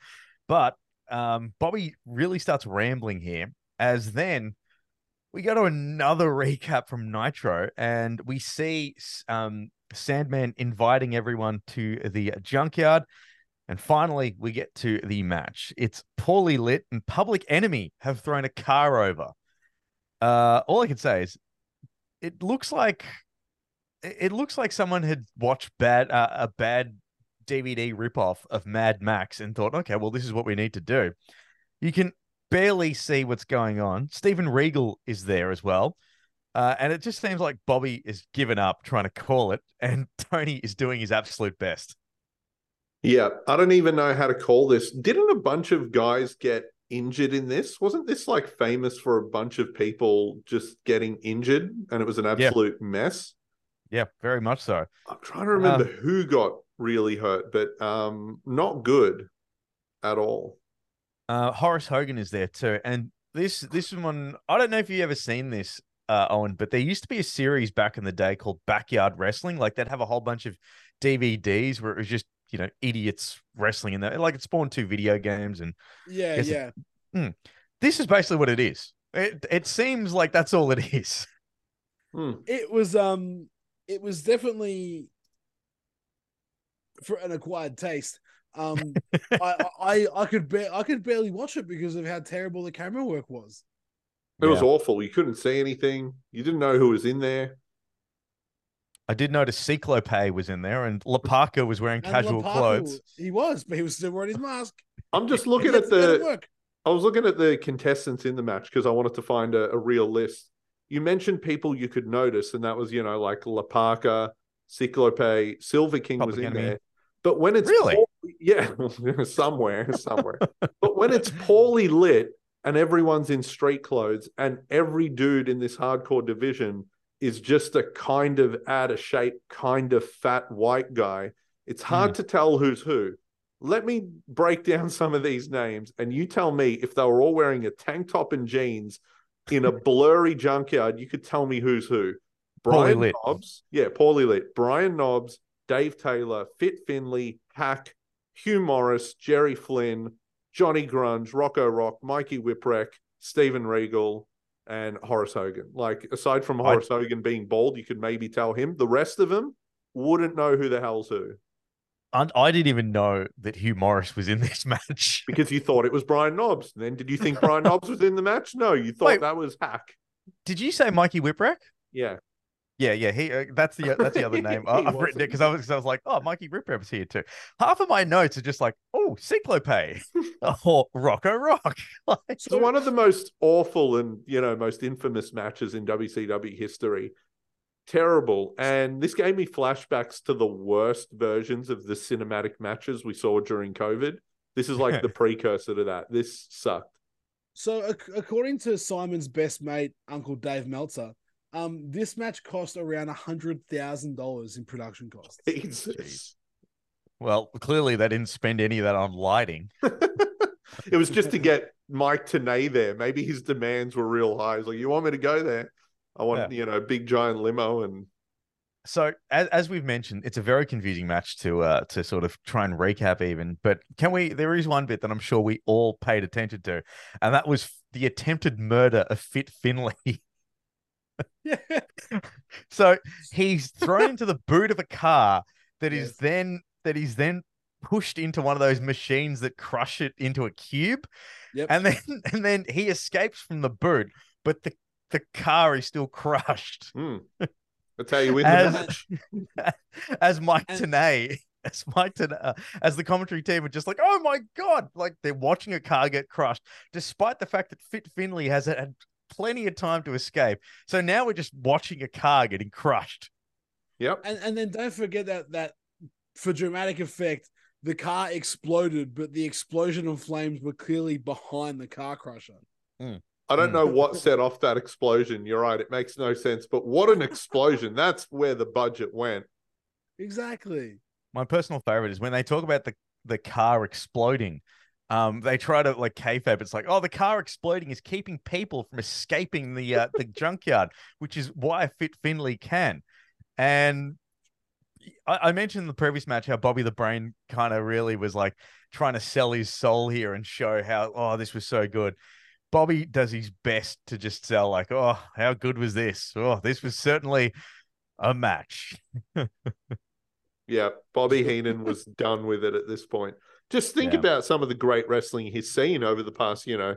Speaker 5: But um, Bobby really starts rambling here as then we go to another *laughs* recap from Nitro and we see um, Sandman inviting everyone to the junkyard. And finally, we get to the match. It's poorly lit, and Public Enemy have thrown a car over. Uh, all I can say is, it looks like it looks like someone had watched bad uh, a bad DVD ripoff of Mad Max and thought, okay, well, this is what we need to do. You can barely see what's going on. Steven Regal is there as well. Uh, and it just seems like Bobby is given up trying to call it, and *laughs* Tony is doing his absolute best.
Speaker 6: Yeah, I don't even know how to call this. Didn't a bunch of guys get injured in this? Wasn't this like famous for a bunch of people just getting injured and it was an absolute mess?
Speaker 5: Yeah, very much so.
Speaker 6: I'm trying to remember
Speaker 5: Um,
Speaker 6: who got really hurt, but um not good at all.
Speaker 5: Uh, Horace Hogan is there too, and this this one I don't know if you ever seen this, uh, Owen, but there used to be a series back in the day called Backyard Wrestling. Like they'd have a whole bunch of DVDs where it was just you know idiots wrestling in there. Like it spawned two video games, and
Speaker 7: Yeah,
Speaker 5: Yes, it-
Speaker 7: yeah.
Speaker 5: this is basically what it is. It it seems like that's all it is.
Speaker 6: Hmm.
Speaker 7: It was um it was definitely for an acquired taste. Um, *laughs* I, I I could ba- I could barely watch it because of how terrible the camera work was.
Speaker 6: It was awful. You couldn't see anything. You didn't know who was in there.
Speaker 5: I did notice Cyclope was in there, and La Parca was wearing
Speaker 7: And
Speaker 5: casual
Speaker 7: La Parca,
Speaker 5: clothes.
Speaker 7: He was, but he was still wearing his mask.
Speaker 6: I'm just *laughs* looking at the. I was looking at the contestants in the match because I wanted to find a, a real list. You mentioned people you could notice, and that was you know like La Parca, Cyclope, Silver King was in
Speaker 5: Enemy.
Speaker 6: there. But when it's
Speaker 5: Really?
Speaker 6: poorly- yeah, *laughs* somewhere, *laughs* somewhere. but when it's poorly lit and everyone's in street clothes, and every dude in this hardcore division is just a kind of out of shape, kind of fat white guy, it's hard hmm. to tell who's who. Let me break down some of these names, and you tell me if they were all wearing a tank top and jeans in a *laughs* blurry junkyard. You could tell me who's who.
Speaker 5: Poorly
Speaker 6: Brian
Speaker 5: lit.
Speaker 6: Yeah, poorly lit. Brian Knobbs, Dave Taylor, Fit Finlay, Hack, Hugh Morris, Jerry Flynn, Johnny Grunge, Rocco Rock, Mikey Whipwreck, Steven Regal, and Horace Hogan. Like, aside from
Speaker 5: I-
Speaker 6: Horace Hogan being bald, you could maybe tell him. The rest of them wouldn't know who the hell's who
Speaker 5: And I didn't even know that Hugh Morris was in *laughs* this match.
Speaker 6: because you thought it was Brian Knobbs. And then did you think Brian *laughs* Knobbs was in the match? No, you thought
Speaker 5: Wait.
Speaker 6: that was Hack.
Speaker 5: Did you say Mikey Whipwreck?
Speaker 6: Yeah.
Speaker 5: Yeah, yeah, he. Uh, that's the that's the other name. *laughs* I, I've written it because I was 'cause I was like, oh, Mikey Whipwreck was here too. Half of my notes are just like, oh, Cyclope, *laughs* *laughs* or Rocco Rock. Like,
Speaker 6: So one of the most awful and you know most infamous matches in WCW history. Terrible. And this gave me flashbacks to the worst versions of the cinematic matches we saw during COVID. This is like the precursor to that. This sucked.
Speaker 7: So, ac- according to Simon's best mate, Uncle Dave Meltzer, um, this match cost around a hundred thousand dollars in production costs.
Speaker 6: Jesus.
Speaker 5: well, clearly they didn't spend any of that on lighting. *laughs*
Speaker 6: It was just to get Mike Tenay there. Maybe his demands were real high. He's like, You want me to go there? I want, you know, big giant limo and
Speaker 5: So as, as we've mentioned, it's a very confusing match to uh to sort of try and recap even. But can we? There is one bit that I'm sure we all paid attention to, and that was the attempted murder of Fit Finlay. *laughs*
Speaker 7: Yeah. *laughs*
Speaker 5: so he's thrown into the boot of a car that is
Speaker 7: Yes.
Speaker 5: then that is then pushed into one of those machines that crush it into a cube,
Speaker 7: Yep.
Speaker 5: and then *laughs* and then he escapes from the boot, but the the car is still crushed.
Speaker 6: hmm. that's how you win the
Speaker 5: As-
Speaker 6: match. *laughs*
Speaker 5: as Mike
Speaker 7: And-
Speaker 5: Tenay, as Mike Tenay, uh, as the commentary team are just like, oh my god, like they're watching a car get crushed, despite the fact that Fit Finlay has had plenty of time to escape. So now we're just watching a car getting crushed.
Speaker 6: Yep.
Speaker 7: and and then don't forget that that for dramatic effect, the car exploded, but the explosion of flames were clearly behind the car crusher.
Speaker 6: I don't
Speaker 5: Hmm.
Speaker 6: know what set off that explosion. You're right. It makes no sense. But what an explosion. *laughs* That's where the budget went.
Speaker 7: Exactly.
Speaker 5: My personal favorite is when they talk about the the car exploding. Um, they try to like kayfabe. It's like, oh, the car exploding is keeping people from escaping the uh, the junkyard, which is why Fit Finlay can. And I, I mentioned in the previous match how Bobby the Brain kind of really was like trying to sell his soul here and show how oh this was so good. Bobby does his best to just sell like oh how good was this? Oh this was certainly a match. *laughs*
Speaker 6: Yeah. Bobby Heenan was done with it at this point. Just think
Speaker 5: Yeah.
Speaker 6: about some of the great wrestling he's seen over the past, you know,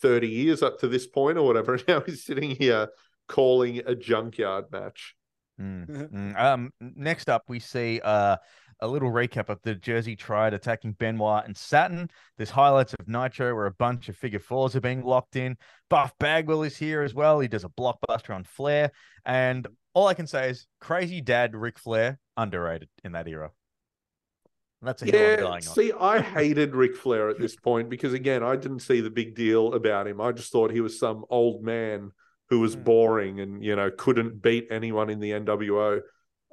Speaker 6: 30 years up to this point or whatever. *laughs* And now he's sitting here calling a junkyard match.
Speaker 5: Mm, *laughs* mm. Um, next up, we see uh, a little recap of the Jersey Triad attacking Benoit and Saturn. There's highlights of Nitro where a bunch of figure fours are being locked in. Buff Bagwell is here as well. He does a blockbuster on Flair. And all I can say is crazy dad Ric Flair, underrated in that era. And that's a
Speaker 6: Yeah,
Speaker 5: on.
Speaker 6: see, I hated Ric Flair at this point because again, I didn't see the big deal about him. I just thought he was some old man who was
Speaker 5: Hmm.
Speaker 6: boring and you know couldn't beat anyone in the NWO.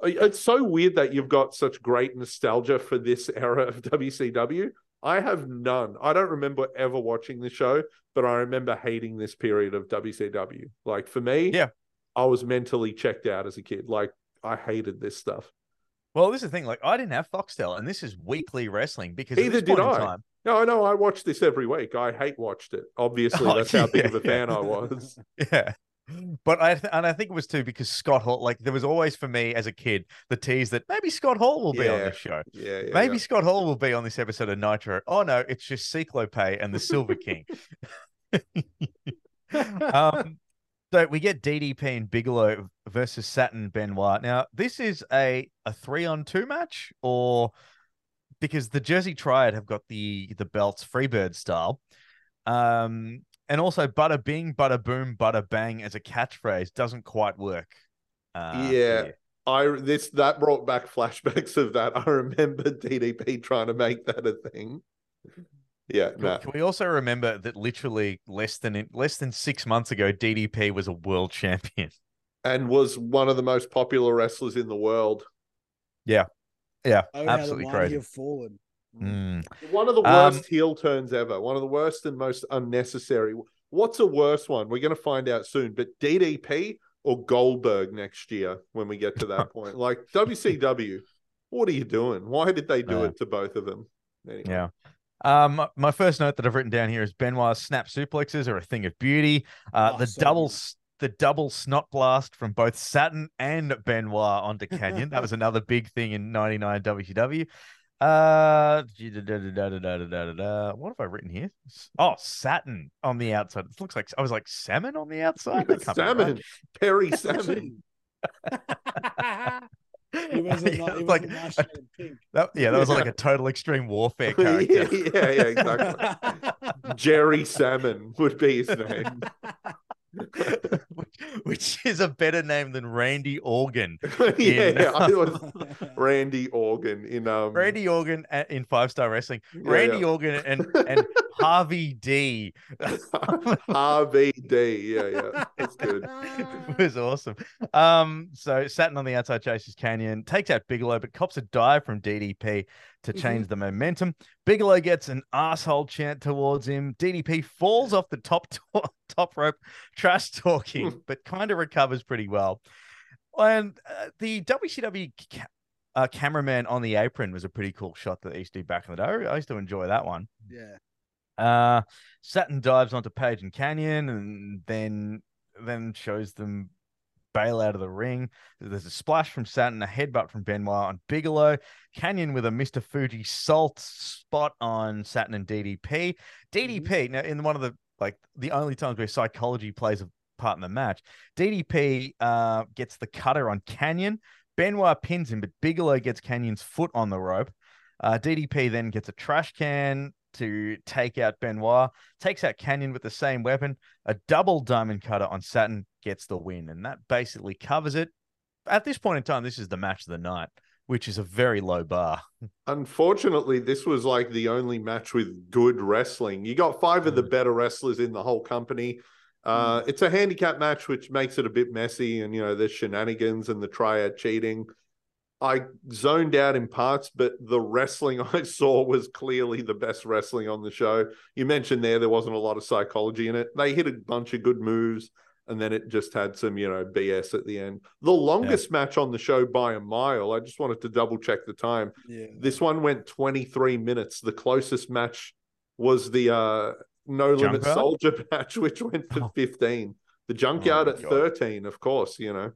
Speaker 6: It's so weird that you've got such great nostalgia for this era of WCW. I have none. I don't remember ever watching the show, but I remember hating this period of WCW. Like for me,
Speaker 5: Yeah.
Speaker 6: I was mentally checked out as a kid. Like I hated this stuff.
Speaker 5: Well, this is the thing. Like, I didn't have Foxtel, and this is weekly wrestling because
Speaker 6: Either did I.
Speaker 5: time,
Speaker 6: No, I know. I watched this every week. I hate watched it. Obviously,
Speaker 5: Oh,
Speaker 6: that's *laughs* how big of a
Speaker 5: yeah.
Speaker 6: fan I was. *laughs*
Speaker 5: yeah. But I th- and I think it was too because Scott Hall, like there was always for me as a kid the tease that maybe Scott Hall will be on
Speaker 6: Yeah.
Speaker 5: this show.
Speaker 6: Yeah, yeah.
Speaker 5: Maybe
Speaker 6: yeah.
Speaker 5: Scott Hall will be on this episode of Nitro. Oh no, it's just Cyclope and the Silver King. *laughs* um, so we get DDP and Bigelow versus Saturn Benoit. Now, this is a a three on two match, or because the Jersey Triad have got the the belts Freebird style. Um, and also bada bing, bada boom, bada bang as a catchphrase doesn't quite work. Uh,
Speaker 6: Yeah.
Speaker 5: here.
Speaker 6: I this that brought back flashbacks of that. I remember DDP trying to make that a thing. Yeah,
Speaker 5: Can,
Speaker 6: no.
Speaker 5: can we also remember that literally less than less than six months ago, DDP was a world champion. *laughs*
Speaker 6: And was one of the most popular wrestlers in the world.
Speaker 5: Yeah,
Speaker 7: Oh,
Speaker 5: absolutely
Speaker 7: mighty
Speaker 5: crazy.
Speaker 7: have fallen.
Speaker 5: Mm.
Speaker 6: One of the
Speaker 5: Um,
Speaker 6: worst heel turns ever. One of the worst and most unnecessary. What's a worse one? We're going to find out soon. But DDP or Goldberg next year when we get to that *laughs* point. Like WCW, what are you doing? Why did they do
Speaker 5: Uh,
Speaker 6: it to both of them? Anyway.
Speaker 5: Yeah. Um, my first note that I've written down here is Benoit's snap suplexes are a thing of beauty. Uh,
Speaker 7: Oh,
Speaker 5: the
Speaker 7: so
Speaker 5: double the double snot blast from both Saturn and Benoit onto Canyon. that was *laughs* another big thing in '99 WCW. Uh, what have I written here? Oh, Saturn on the outside. It looks like I was like salmon on the outside. That *laughs* right.
Speaker 6: Salmon, Perry *laughs* Salmon.
Speaker 7: He *laughs* was a,
Speaker 5: Yeah,
Speaker 7: he was
Speaker 5: like
Speaker 7: a
Speaker 5: a-
Speaker 7: nice shade of pink.
Speaker 5: that, yeah, that was like a total extreme warfare *laughs* character.
Speaker 6: yeah, yeah, exactly. *laughs* Jerry Salmon would be his name.
Speaker 5: Which, *laughs* which is a better name than Randy Organ. *laughs*
Speaker 6: yeah,
Speaker 5: In-
Speaker 6: yeah, I was *laughs* Randy Organ in um
Speaker 5: Randy Organ in Five Star Wrestling.
Speaker 6: Yeah,
Speaker 5: Randy
Speaker 6: yeah.
Speaker 5: Organ and and Harvey D
Speaker 6: RVD. Yeah, yeah, that's good.
Speaker 5: It was awesome. Um, so Saturn on the outside chases Canyon, takes out Bigelow, but cops a dive from DDP to
Speaker 6: Mm-hmm.
Speaker 5: change the momentum. Bigelow gets an asshole chant towards him. DDP falls off the top *laughs* top rope, trash talking, but kind of recovers pretty well. And uh, the WCW ca- uh, cameraman on the apron was a pretty cool shot that they used to do back in the day. I used to enjoy that one.
Speaker 7: yeah.
Speaker 5: Uh, Saturn dives onto Page and Canyon, and then then shows them bail out of the ring. There's a splash from Saturn, a headbutt from Benoit on Bigelow. Canyon with a Mr. Fuji salt spot on Saturn and DDP. DDP now in one of the like the only times where psychology plays a part in the match. DDP uh gets the cutter on Canyon. Benoit pins him, but Bigelow gets Canyon's foot on the rope. Uh, DDP then gets a trash can to take out Benoit, takes out Canyon with the same weapon. A double diamond cutter on Saturn gets the win, and that basically covers it. At this point in time, this is the match of the night, which is a very low bar.
Speaker 6: Unfortunately, this was like the only match with good wrestling. You got five of the better wrestlers in the whole company. Uh, it's a handicap match, which makes it a bit messy, and you know there's shenanigans and the triad cheating. I zoned out in parts, but the wrestling *laughs* I saw was clearly the best wrestling on the show. You mentioned there there wasn't a lot of psychology in it. They hit a bunch of good moves, and then it just had some, you know, BS at the end. The longest match on the show by a mile. I just wanted to double check the time.
Speaker 7: Yeah.
Speaker 6: This one went 23 minutes. The closest match was the uh No Limit
Speaker 5: Junkyard?
Speaker 6: Soldier *laughs* match, which went to
Speaker 5: Oh.
Speaker 6: 15. The Junkyard
Speaker 5: my
Speaker 6: at
Speaker 5: God.
Speaker 6: 13, of course, you know.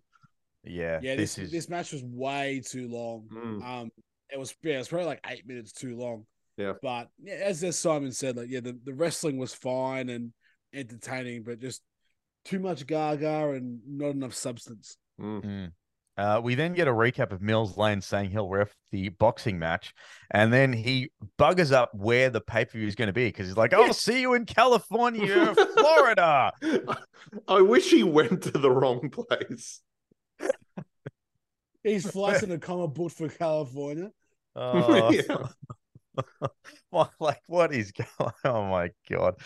Speaker 5: Yeah,
Speaker 7: Yeah,
Speaker 5: this,
Speaker 7: this
Speaker 5: is
Speaker 7: this match was way too long.
Speaker 6: Mm.
Speaker 7: Um, it was yeah, it was probably like eight minutes too long.
Speaker 6: Yeah.
Speaker 7: but yeah, as as Simon said, like yeah, the, the wrestling was fine and entertaining, but just too much gaga and not enough substance.
Speaker 6: Mm.
Speaker 5: Mm. Uh, we then get a recap of Mills Lane saying he'll ref the boxing match, and then he buggers up where the pay per view is going to be because he's like, "I'll see you in California, *laughs* Florida."
Speaker 6: I wish he went to the wrong place.
Speaker 7: He's *laughs* flying a comic book for California.
Speaker 5: Oh, *laughs*
Speaker 6: Yeah. *laughs*
Speaker 5: what, like what is going? Oh my god!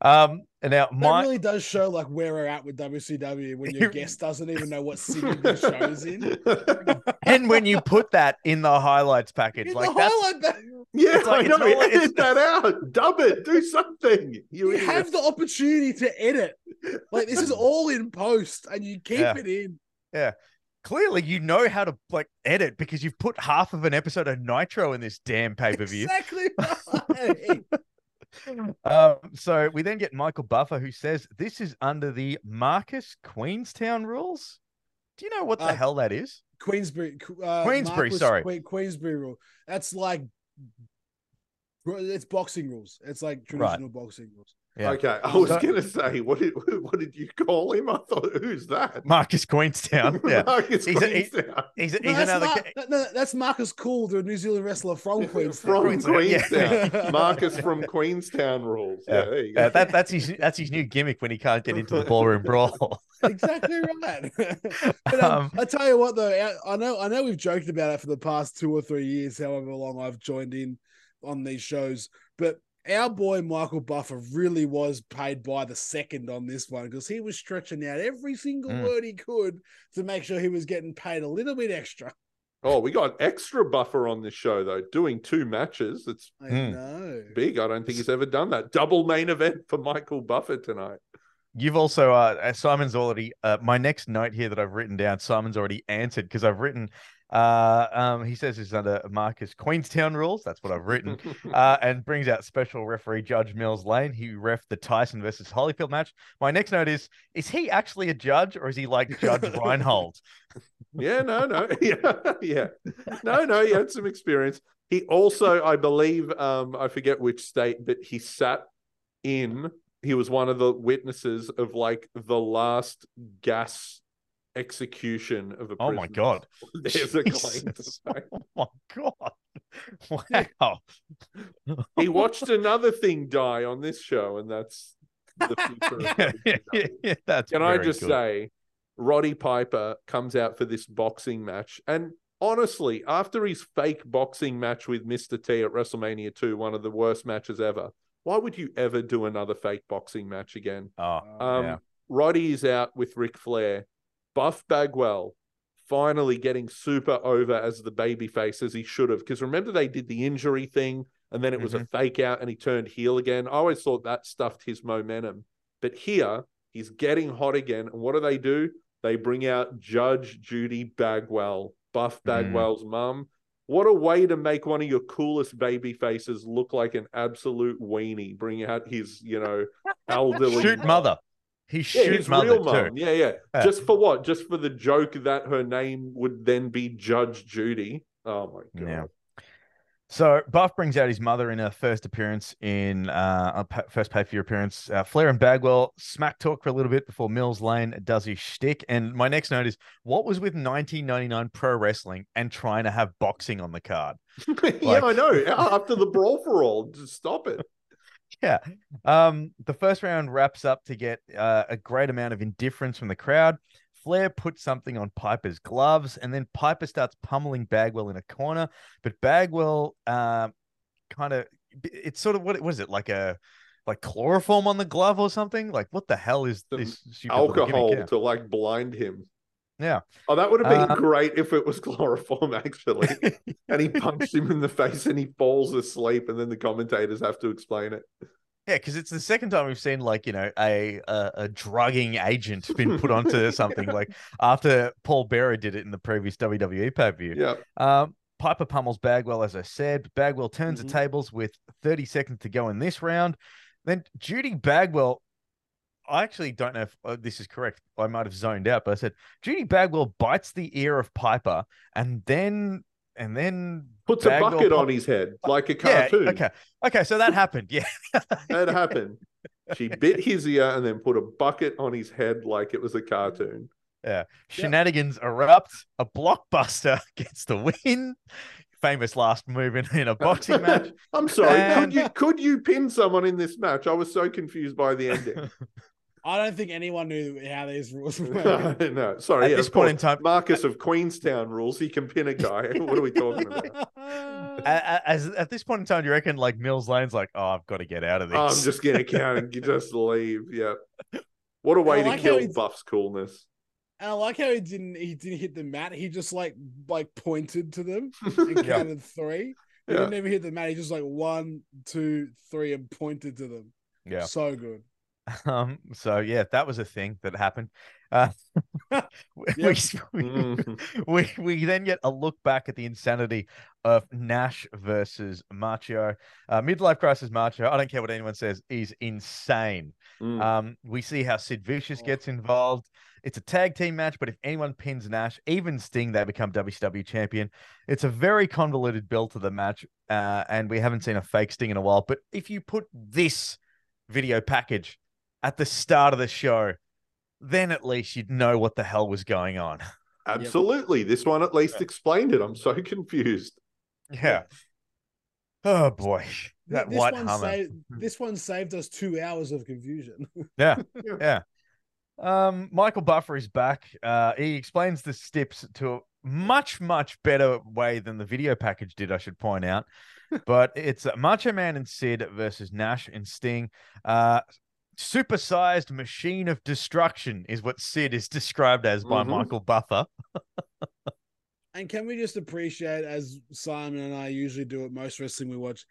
Speaker 5: Um, and now
Speaker 7: That
Speaker 5: my
Speaker 7: really does show like where we're at with WCW when your
Speaker 5: It-
Speaker 7: guest doesn't even know what city the show's in.
Speaker 5: and when you put that in the highlights package,
Speaker 7: In
Speaker 5: like
Speaker 7: the
Speaker 5: that's
Speaker 7: highlight back-
Speaker 6: yeah,
Speaker 5: It's like-
Speaker 6: I know.
Speaker 5: it's
Speaker 6: Edit
Speaker 5: it's-
Speaker 6: that out. Dub it. Do something. You,
Speaker 7: you have the opportunity to edit. Like this is all in post, and you keep
Speaker 5: Yeah.
Speaker 7: it in.
Speaker 5: Clearly you know how to like edit because you've put half of an episode of Nitro in this damn pay per view.
Speaker 7: Exactly. *laughs* Right.
Speaker 5: Um, so we then get Michael Buffer who says this is under the Marcus Queenstown rules. Do you know what the
Speaker 7: Uh,
Speaker 5: hell that is?
Speaker 7: Queensberry. Uh,
Speaker 5: Queensberry,
Speaker 7: Marquis
Speaker 5: sorry.
Speaker 7: Que- Queensberry rule. That's like it's boxing rules. It's like traditional boxing rules.
Speaker 5: Yeah.
Speaker 6: Okay, I was
Speaker 5: So-
Speaker 6: gonna say, what did *laughs* what did you call him? I thought, who's that?
Speaker 5: Marcus Queenstown. *laughs* Yeah.
Speaker 6: Marcus
Speaker 5: He's a- he-
Speaker 6: Queenstown.
Speaker 5: He's,
Speaker 7: No,
Speaker 5: he's
Speaker 7: that's,
Speaker 5: another.
Speaker 7: Mar-
Speaker 5: ca-
Speaker 7: no, no, that's Marcus Cool, the New Zealand wrestler from Queensland.
Speaker 6: from
Speaker 5: Queenstown, yeah.
Speaker 6: Queenstown. *laughs* Marcus from Queenstown rules. Yeah,
Speaker 5: Yeah.
Speaker 6: there you go.
Speaker 5: Uh, that, that's his that's his new gimmick when he can't get into the ballroom brawl.
Speaker 7: exactly right. but um,
Speaker 5: Um,
Speaker 7: I tell you what, though, I- I know I know we've joked about it for the past two or three years, however long I've joined in on these shows, but our boy Michael Buffer really was paid by the second on this one because he was stretching out every single
Speaker 5: Mm.
Speaker 7: word he could to make sure he was getting paid a little bit extra.
Speaker 6: Oh, we got extra buffer on this show though, doing two matches. It's
Speaker 7: I
Speaker 5: Mm.
Speaker 7: know.
Speaker 6: big. I don't think he's ever done that. Double main event for Michael Buffer tonight.
Speaker 5: You've also uh, uh, Simon's already uh, my next note here that I've written down. Simon's already answered because I've written. Uh, um, he says it's under Marcus Queenstown rules. That's what I've written. uh, *laughs* and brings out special referee Judge Mills Lane. He ref the Tyson versus Holyfield match. My next note is: Is he actually a judge, or is he like Judge *laughs* Reinhold?
Speaker 6: yeah, no, no, *laughs* yeah, yeah, no, no. He had some experience. He also, I believe, um, I forget which state, but he sat in. He was one of the witnesses of like the last gas execution of a.
Speaker 5: Oh my. God.
Speaker 6: There's a claim to fame. *laughs*
Speaker 5: Oh my god! Wow. *laughs*
Speaker 6: He watched another thing die on this show, and that's the future. *laughs*
Speaker 5: Yeah, yeah, yeah, that's
Speaker 6: Can I just
Speaker 5: good.
Speaker 6: say, Roddy Piper comes out for this boxing match, and honestly, after his fake boxing match with Mr. T at WrestleMania 2, one of the worst matches ever, why would you ever do another fake boxing match again?
Speaker 5: Oh,
Speaker 6: Um,
Speaker 5: yeah.
Speaker 6: Roddy is out with Ric Flair. Buff Bagwell finally getting super over as the babyface as he should have. Because remember, they did the injury thing and then it was a
Speaker 5: Mhm.
Speaker 6: fake out and he turned heel again. I always thought that stuffed his momentum. But here, he's getting hot again. And what do they do? They bring out Judge Judy Bagwell, Buff
Speaker 5: Mm.
Speaker 6: Bagwell's mum. What a way to make one of your coolest baby faces look like an absolute weenie. Bring out his, you know, *laughs* elderly
Speaker 5: Shoot mother. He
Speaker 6: yeah, his real mum. Yeah, yeah.
Speaker 5: Yeah.
Speaker 6: Just for what? Just for the joke that her name would then be Judge Judy. Oh my god.
Speaker 5: Yeah. So Buff brings out his mother in her first appearance in uh first pay per view appearance. Uh, Flair and Bagwell smack talk for a little bit before Mills Lane does his shtick. And my next note is what was with 1999 pro wrestling and trying to have boxing on the card? *laughs*
Speaker 6: yeah,
Speaker 5: Like-
Speaker 6: I know. After the brawl for all, just stop it.
Speaker 5: Yeah. Um, the first round wraps up to get uh, a great amount of indifference from the crowd. Flair puts something on Piper's gloves, and then Piper starts pummeling Bagwell in a corner. But Bagwell, uh, kind of, it's sort of what, was it like a like chloroform on the glove or something? Like what the hell is
Speaker 6: Some
Speaker 5: this stupid little gimmick?
Speaker 6: Alcohol to like blind him.
Speaker 5: Yeah.
Speaker 6: Oh, that would have been
Speaker 5: Uh,
Speaker 6: great if it was *laughs* chloroform, actually. *laughs* and he punched him in the face and he falls asleep, and then the commentators have to explain it.
Speaker 5: Yeah, because it's the second time we've seen like you know a a, a drugging agent been put *laughs* onto something like after Paul Bearer did it in the previous WWE pay per view.
Speaker 6: Yeah.
Speaker 5: Um, Piper pummels Bagwell, as I said. Bagwell turns
Speaker 6: Mhm.
Speaker 5: the tables with 30 seconds to go in this round. Then Judy Bagwell, I actually don't know if uh, this is correct. I might have zoned out, but I said Judy Bagwell bites the ear of Piper and then and then
Speaker 6: Puts a bucket
Speaker 5: pop-
Speaker 6: on his head like a
Speaker 5: yeah,
Speaker 6: cartoon.
Speaker 5: okay, okay, so that happened. Yeah, *laughs*
Speaker 6: That happened. She bit his ear and then put a bucket on his head like it was a cartoon.
Speaker 5: Yeah. Shenanigans erupt. A blockbuster *laughs* gets the win. Famous last move in, in a boxing *laughs* match.
Speaker 6: I'm sorry.
Speaker 5: And-
Speaker 6: Could you could you pin someone in this match? I was so confused by the ending.
Speaker 7: I don't think anyone knew how these rules *laughs*
Speaker 6: no, *laughs* no, sorry.
Speaker 5: At
Speaker 6: yeah,
Speaker 5: this point
Speaker 6: course.
Speaker 5: in time-
Speaker 6: Marcus of Queenstown rules. He can pin a guy. *laughs* what are we talking about?
Speaker 5: A- a- As at this point in time, do you reckon like Mills Lane's like, oh, I've got to get out of this?
Speaker 6: I'm just gonna count and just leave. Yeah. What a way
Speaker 7: I
Speaker 6: to kill Buff's coolness.
Speaker 7: And I like how he didn't he didn't hit the mat. He just like like pointed to them and
Speaker 5: Yeah.
Speaker 7: counted three. He
Speaker 6: Yeah.
Speaker 7: didn't even hit the mat. He just like one, two, three, and pointed to them.
Speaker 5: yeah.
Speaker 7: So good. *laughs*
Speaker 5: Um, so yeah, that was a thing that happened. Uh, *laughs* we,
Speaker 7: Yep.
Speaker 5: we, *laughs* we we then get a look back at the insanity of Nash versus Macho. Uh, midlife crisis Macho. I don't care what anyone says, is insane.
Speaker 6: Mm.
Speaker 5: Um, we see how Sid Vicious gets involved. It's a tag team match, but if anyone pins Nash, even Sting, they become WCW champion. It's a very convoluted build to the match, uh, and we haven't seen a fake Sting in a while. But if you put this video package at the start of the show, then at least you'd know what the hell was going on. *laughs*
Speaker 6: Absolutely. This one at least explained it. I'm so *laughs* confused.
Speaker 5: Yeah. Oh boy, that
Speaker 7: this
Speaker 5: white
Speaker 7: one
Speaker 5: Hummer.
Speaker 7: saved *laughs* this one saved us two hours of confusion.
Speaker 5: Yeah, yeah. Um, Michael Buffer is back. Uh, he explains the steps to a much, much better way than the video package did. I should point out, but it's uh, Macho Man and Sid versus Nash and Sting. Uh, supersized machine of destruction is what Sid is described as by
Speaker 6: Mhm.
Speaker 5: Michael Buffer. *laughs*
Speaker 7: And can we just appreciate, as Simon and I usually do at most wrestling we watch,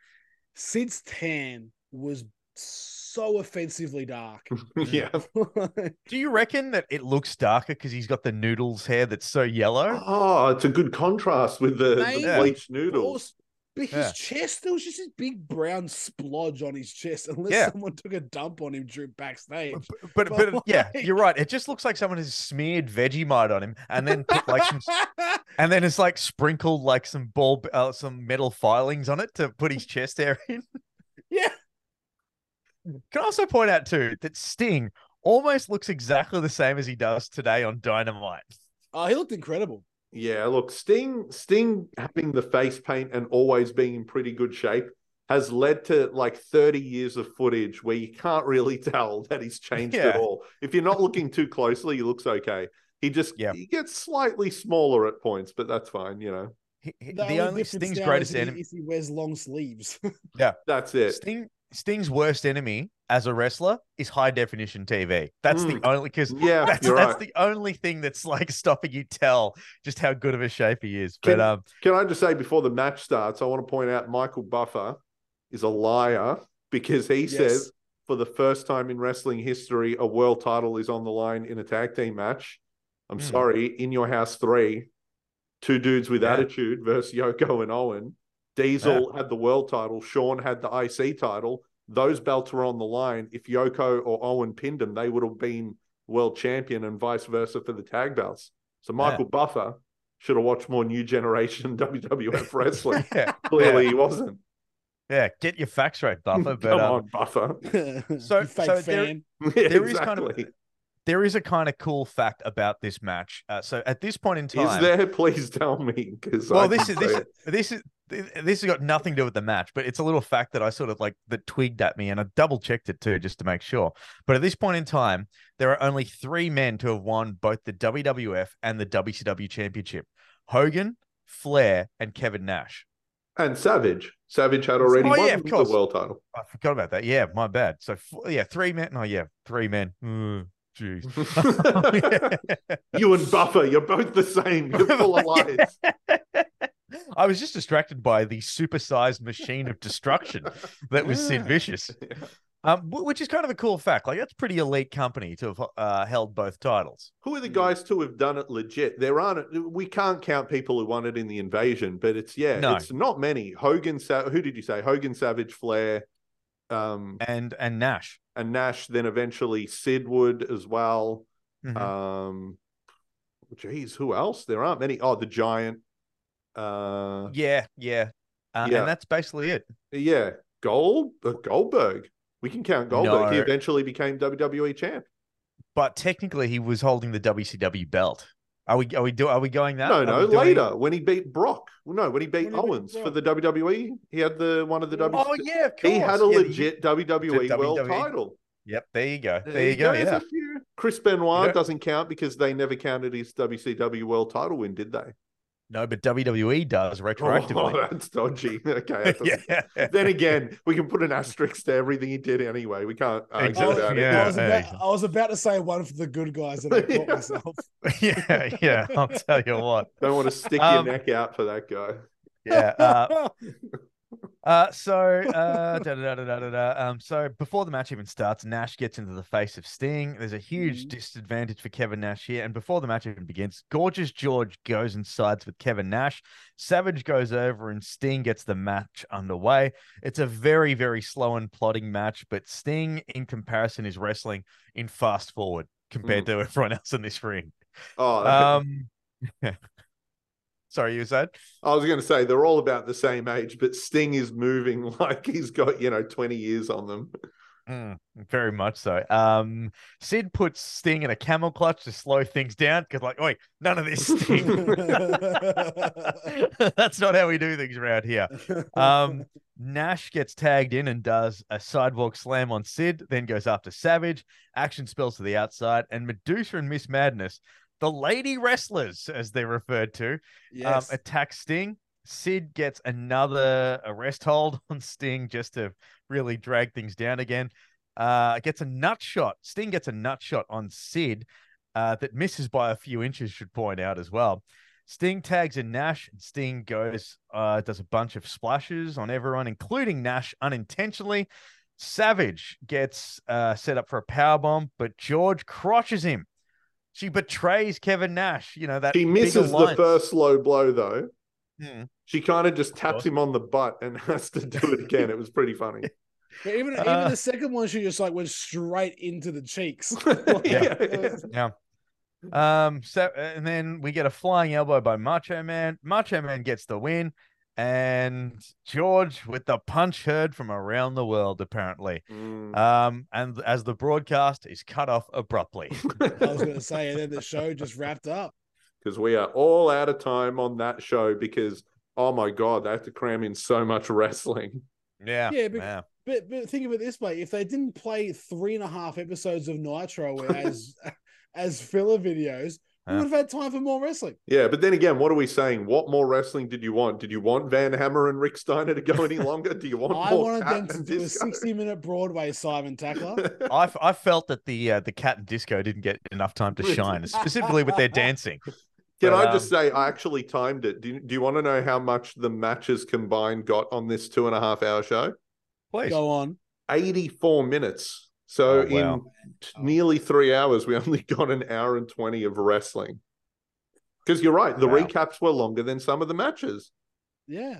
Speaker 7: Sid's tan was so offensively dark. *laughs*
Speaker 6: yeah. *laughs*
Speaker 5: Do you reckon that it looks darker because he's got the noodles hair that's so yellow?
Speaker 6: Oh, it's a good contrast with the, the bleached noodles.
Speaker 7: But his
Speaker 5: Yeah.
Speaker 7: chest, there was just this big brown splodge on his chest, *laughs* unless
Speaker 5: Yeah.
Speaker 7: someone took a dump on him during backstage.
Speaker 5: But
Speaker 7: But
Speaker 5: but yeah, *laughs*
Speaker 7: like-
Speaker 5: you're right. It just looks like someone has smeared Vegemite on him and then put like some *laughs* and then it's like sprinkled like some ball uh, some metal filings on it to put his chest hair in.
Speaker 7: yeah.
Speaker 5: Can I also point out too that Sting almost looks exactly the same as he does today on Dynamite.
Speaker 7: Oh, he looked incredible.
Speaker 6: Yeah, look, Sting Sting having the face paint and always being in pretty good shape has led to like 30 years of footage where you can't really *laughs* tell that he's changed at all. If you're not looking too closely, he looks okay. He just
Speaker 5: Yeah.
Speaker 6: he gets slightly smaller at points, but that's fine, you know.
Speaker 5: He- he-
Speaker 7: The,
Speaker 5: the, only
Speaker 7: difference
Speaker 5: Sting's greatest enemy.
Speaker 7: is he wears long sleeves. *laughs*
Speaker 6: Yeah, that's it.
Speaker 5: Sting Sting's worst enemy as a wrestler is high definition TV. That's the
Speaker 6: Mm.
Speaker 5: only because
Speaker 6: Yeah,
Speaker 5: that's, that's
Speaker 6: right.
Speaker 5: the only thing that's like stopping you tell just how good of a shape he is. But
Speaker 6: Can-
Speaker 5: um,
Speaker 6: Can I just say before the match starts, I want to point out Michael Buffer is a liar because he says for the first time in wrestling history, a world title is on the line in a tag team match. I'm
Speaker 5: Hmm.
Speaker 6: sorry, in your house three, two dudes with
Speaker 5: Yeah.
Speaker 6: attitude versus Yoko and Owen. Diesel had the world title, Shawn had the IC title. Those belts were on the line. If Yoko or Owen pinned them, they would have been world champion and vice versa for the tag belts. So Michael Buffer should have watched more new generation *laughs* WWF *laughs* wrestling.
Speaker 5: yeah,
Speaker 6: Clearly, he wasn't.
Speaker 5: yeah, get your facts right, Buffer. But
Speaker 6: Come
Speaker 5: um,
Speaker 6: on, Buffer. *laughs*
Speaker 5: So-
Speaker 7: You fake
Speaker 5: so there-
Speaker 7: fan.
Speaker 6: Yeah,
Speaker 5: there is kind of
Speaker 6: exactly.
Speaker 5: There is a kind of cool fact about this match. Uh, so at this point in time,
Speaker 6: Is there? *laughs* Please tell me. Because
Speaker 5: well, this is this is this is this has got nothing to do with the match, but it's a little fact that I sort of like that twigged at me, and I double checked it too just to make sure. But at this point in time, there are only three men to have won both the WWF and the WCW championship: Hogan, Flair, and Kevin Nash.
Speaker 6: and Savage. Savage had already
Speaker 5: Oh,
Speaker 6: won
Speaker 5: yeah,
Speaker 6: the world title.
Speaker 5: I forgot about that. Yeah, my bad. So yeah, three men. Oh yeah, three men. Oh, Jeez. *laughs* *laughs*
Speaker 6: you and Buffer, you're both the same. You're full of *laughs* lies.
Speaker 5: I was just distracted by the supersized machine of destruction that was Sid Vicious, um, which is kind of a cool fact. Like that's pretty elite company to have uh, held both titles.
Speaker 6: Who are the guys to have done it legit? There aren't. We can't count people who won it in the invasion, but it's yeah,
Speaker 5: No.
Speaker 6: it's not many. Hogan, who did you say? Hogan, Savage, Flair, um,
Speaker 5: And and Nash.
Speaker 6: and Nash. Then eventually Sid would as well.
Speaker 5: Mhm.
Speaker 6: Um, geez, who else? There aren't many. Oh, the Giant. Uh,
Speaker 5: yeah, yeah, uh,
Speaker 6: yeah.
Speaker 5: and that's basically it.
Speaker 6: yeah, Gold, uh, Goldberg. We can count Goldberg. He eventually became WWE champ.
Speaker 5: But technically, he was holding the WCW belt. Are we? Are we do? Are we going that?
Speaker 6: no, no,
Speaker 5: doing-
Speaker 6: later when he beat Brock. No, when he beat
Speaker 7: When he beat
Speaker 6: Owens for the WWE, he had the one of the WWE.
Speaker 5: Oh yeah, of course.
Speaker 6: he had a
Speaker 5: Yeah, the-
Speaker 6: legit WWE world
Speaker 5: WWE.
Speaker 6: title.
Speaker 5: Yep, there you go. There you go. Yeah.
Speaker 6: Chris Benoit doesn't count because they never counted his WCW world title win, did they?
Speaker 5: No, but WWE does *laughs*
Speaker 6: Oh,
Speaker 5: retroactively. *laughs*
Speaker 6: that's dodgy. *laughs* Okay. that
Speaker 5: yeah.
Speaker 6: Then again, we can put an asterisk to everything he did anyway. We can't argue
Speaker 5: Exactly,
Speaker 6: about
Speaker 5: yeah.
Speaker 7: I was about. I was about to say one for the good guys and I caught
Speaker 6: Yeah.
Speaker 7: myself.
Speaker 5: yeah, yeah. I'll tell you what.
Speaker 6: Don't want to stick
Speaker 5: Um,
Speaker 6: your neck out for that guy.
Speaker 5: Yeah. Uh, Uh, so, uh, da, da, da, um, so before the match even starts, Nash gets into the face of Sting. There's a huge
Speaker 7: Mhm.
Speaker 5: disadvantage for Kevin Nash here. And before the match even begins, Gorgeous George goes and sides with Kevin Nash. Savage goes over and Sting gets the match underway. It's a very, very slow and plodding match, but Sting, in comparison, is wrestling in fast forward compared to *laughs* everyone else in this ring.
Speaker 6: Oh,
Speaker 5: Um, *laughs* *laughs* sorry, you said?
Speaker 6: I was going to say they're all about the same age, but Sting is moving *laughs* like he's got you know twenty years on them.
Speaker 5: Mm, very much so. Um, Sid puts Sting in a camel clutch to slow things down because, like, oi, none of this Sting. *laughs* That's not how we do things around here. Um, Nash gets tagged in and does a sidewalk slam on Sid, then goes after Savage. Action spills to the outside, and Medusa and Miss Madness, the lady wrestlers, as they're referred to, um, attack Sting. Sid gets another arrest hold *laughs* on Sting just to really drag things down again. Uh, gets a nut shot. Sting gets a nut shot on Sid uh, that misses by a few inches, should point out as well. Sting tags in Nash, and Sting goes, uh, does a bunch of splashes on everyone, including Nash unintentionally. Savage gets uh, set up for a power bomb, but George crotches him. She betrays Kevin Nash. You know that
Speaker 6: She misses the first low blow though.
Speaker 5: Hmm.
Speaker 6: She kind of just taps him on the butt and *laughs* has to do it again. It was pretty funny. *laughs*
Speaker 7: But even
Speaker 5: Uh,
Speaker 7: even the second one, she just like went straight into the cheeks. *laughs*
Speaker 6: Yeah, yeah.
Speaker 5: Yeah. Um. So and then we get a flying elbow by Macho Man. Macho Man gets the win, and George with the punch heard from around the world apparently.
Speaker 6: Mm.
Speaker 5: Um. And as the broadcast is cut off abruptly. *laughs*
Speaker 7: I was going to say, and then the show just wrapped up.
Speaker 6: because we are all out of time on that show because oh my god, they have to cram in so much wrestling.
Speaker 5: Yeah.
Speaker 7: Yeah, but-
Speaker 5: yeah.
Speaker 7: But but think of it this way: if they didn't play three and a half episodes of Nitro as *laughs* as filler videos, we would have had time for more wrestling.
Speaker 6: Yeah, but then again, what are we saying? What more wrestling did you want? Did you want Van Hammer and Rick Steiner to go any *laughs* longer? Do you want
Speaker 7: I
Speaker 6: more
Speaker 7: wanted
Speaker 6: Cat
Speaker 7: them to
Speaker 6: and
Speaker 7: do a sixty-minute Broadway Simon Tackler. *laughs*
Speaker 5: I, f- I felt that the uh, the cat and disco didn't get enough time to shine, specifically with their *laughs* dancing.
Speaker 6: Can
Speaker 5: But,
Speaker 6: I just
Speaker 5: um,
Speaker 6: say I actually timed it? Do you, do you want to know how much the matches combined got on this two and a half hour show?
Speaker 5: Please.
Speaker 7: Go on.
Speaker 6: 84 minutes. So
Speaker 5: Oh, wow.
Speaker 6: in t- nearly three hours, we *laughs* only got an hour and 20 of wrestling. Because you're right, the
Speaker 5: Wow.
Speaker 6: recaps were longer than some of the matches.
Speaker 7: Yeah.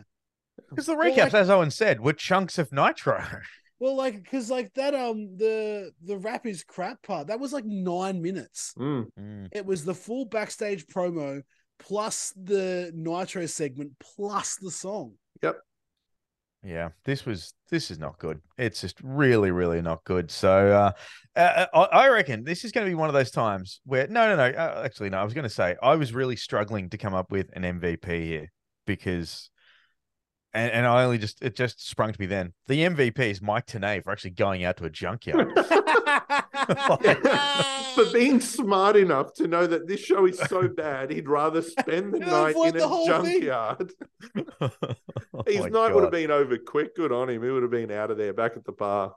Speaker 5: Because the
Speaker 7: Well,
Speaker 5: recaps,
Speaker 7: like-
Speaker 5: as Owen said, were chunks of Nitro. *laughs*
Speaker 7: Well, like, because like that, um, the the rap is crap part that was like nine minutes.
Speaker 6: Mm.
Speaker 5: Mm.
Speaker 7: It was the full backstage promo plus the Nitro segment plus the song.
Speaker 5: Yeah, this was this is not good. It's just really, really not good. So uh, uh, I I reckon this is going to be one of those times where no, no, no. Uh, actually, no. I was going to say I was really struggling to come up with an MVP here because, and, and I only just it just sprung to me then. The MVP is Mike Tenay for actually going out to a junkyard. *laughs* *laughs* *laughs*
Speaker 6: For being smart enough to know that this show is so bad, he'd rather spend the *laughs* night in
Speaker 7: the
Speaker 6: a junkyard. *laughs*
Speaker 5: Oh
Speaker 6: His
Speaker 5: my
Speaker 6: night would have been over quick. Good on him. He would have been out of there back at the bar.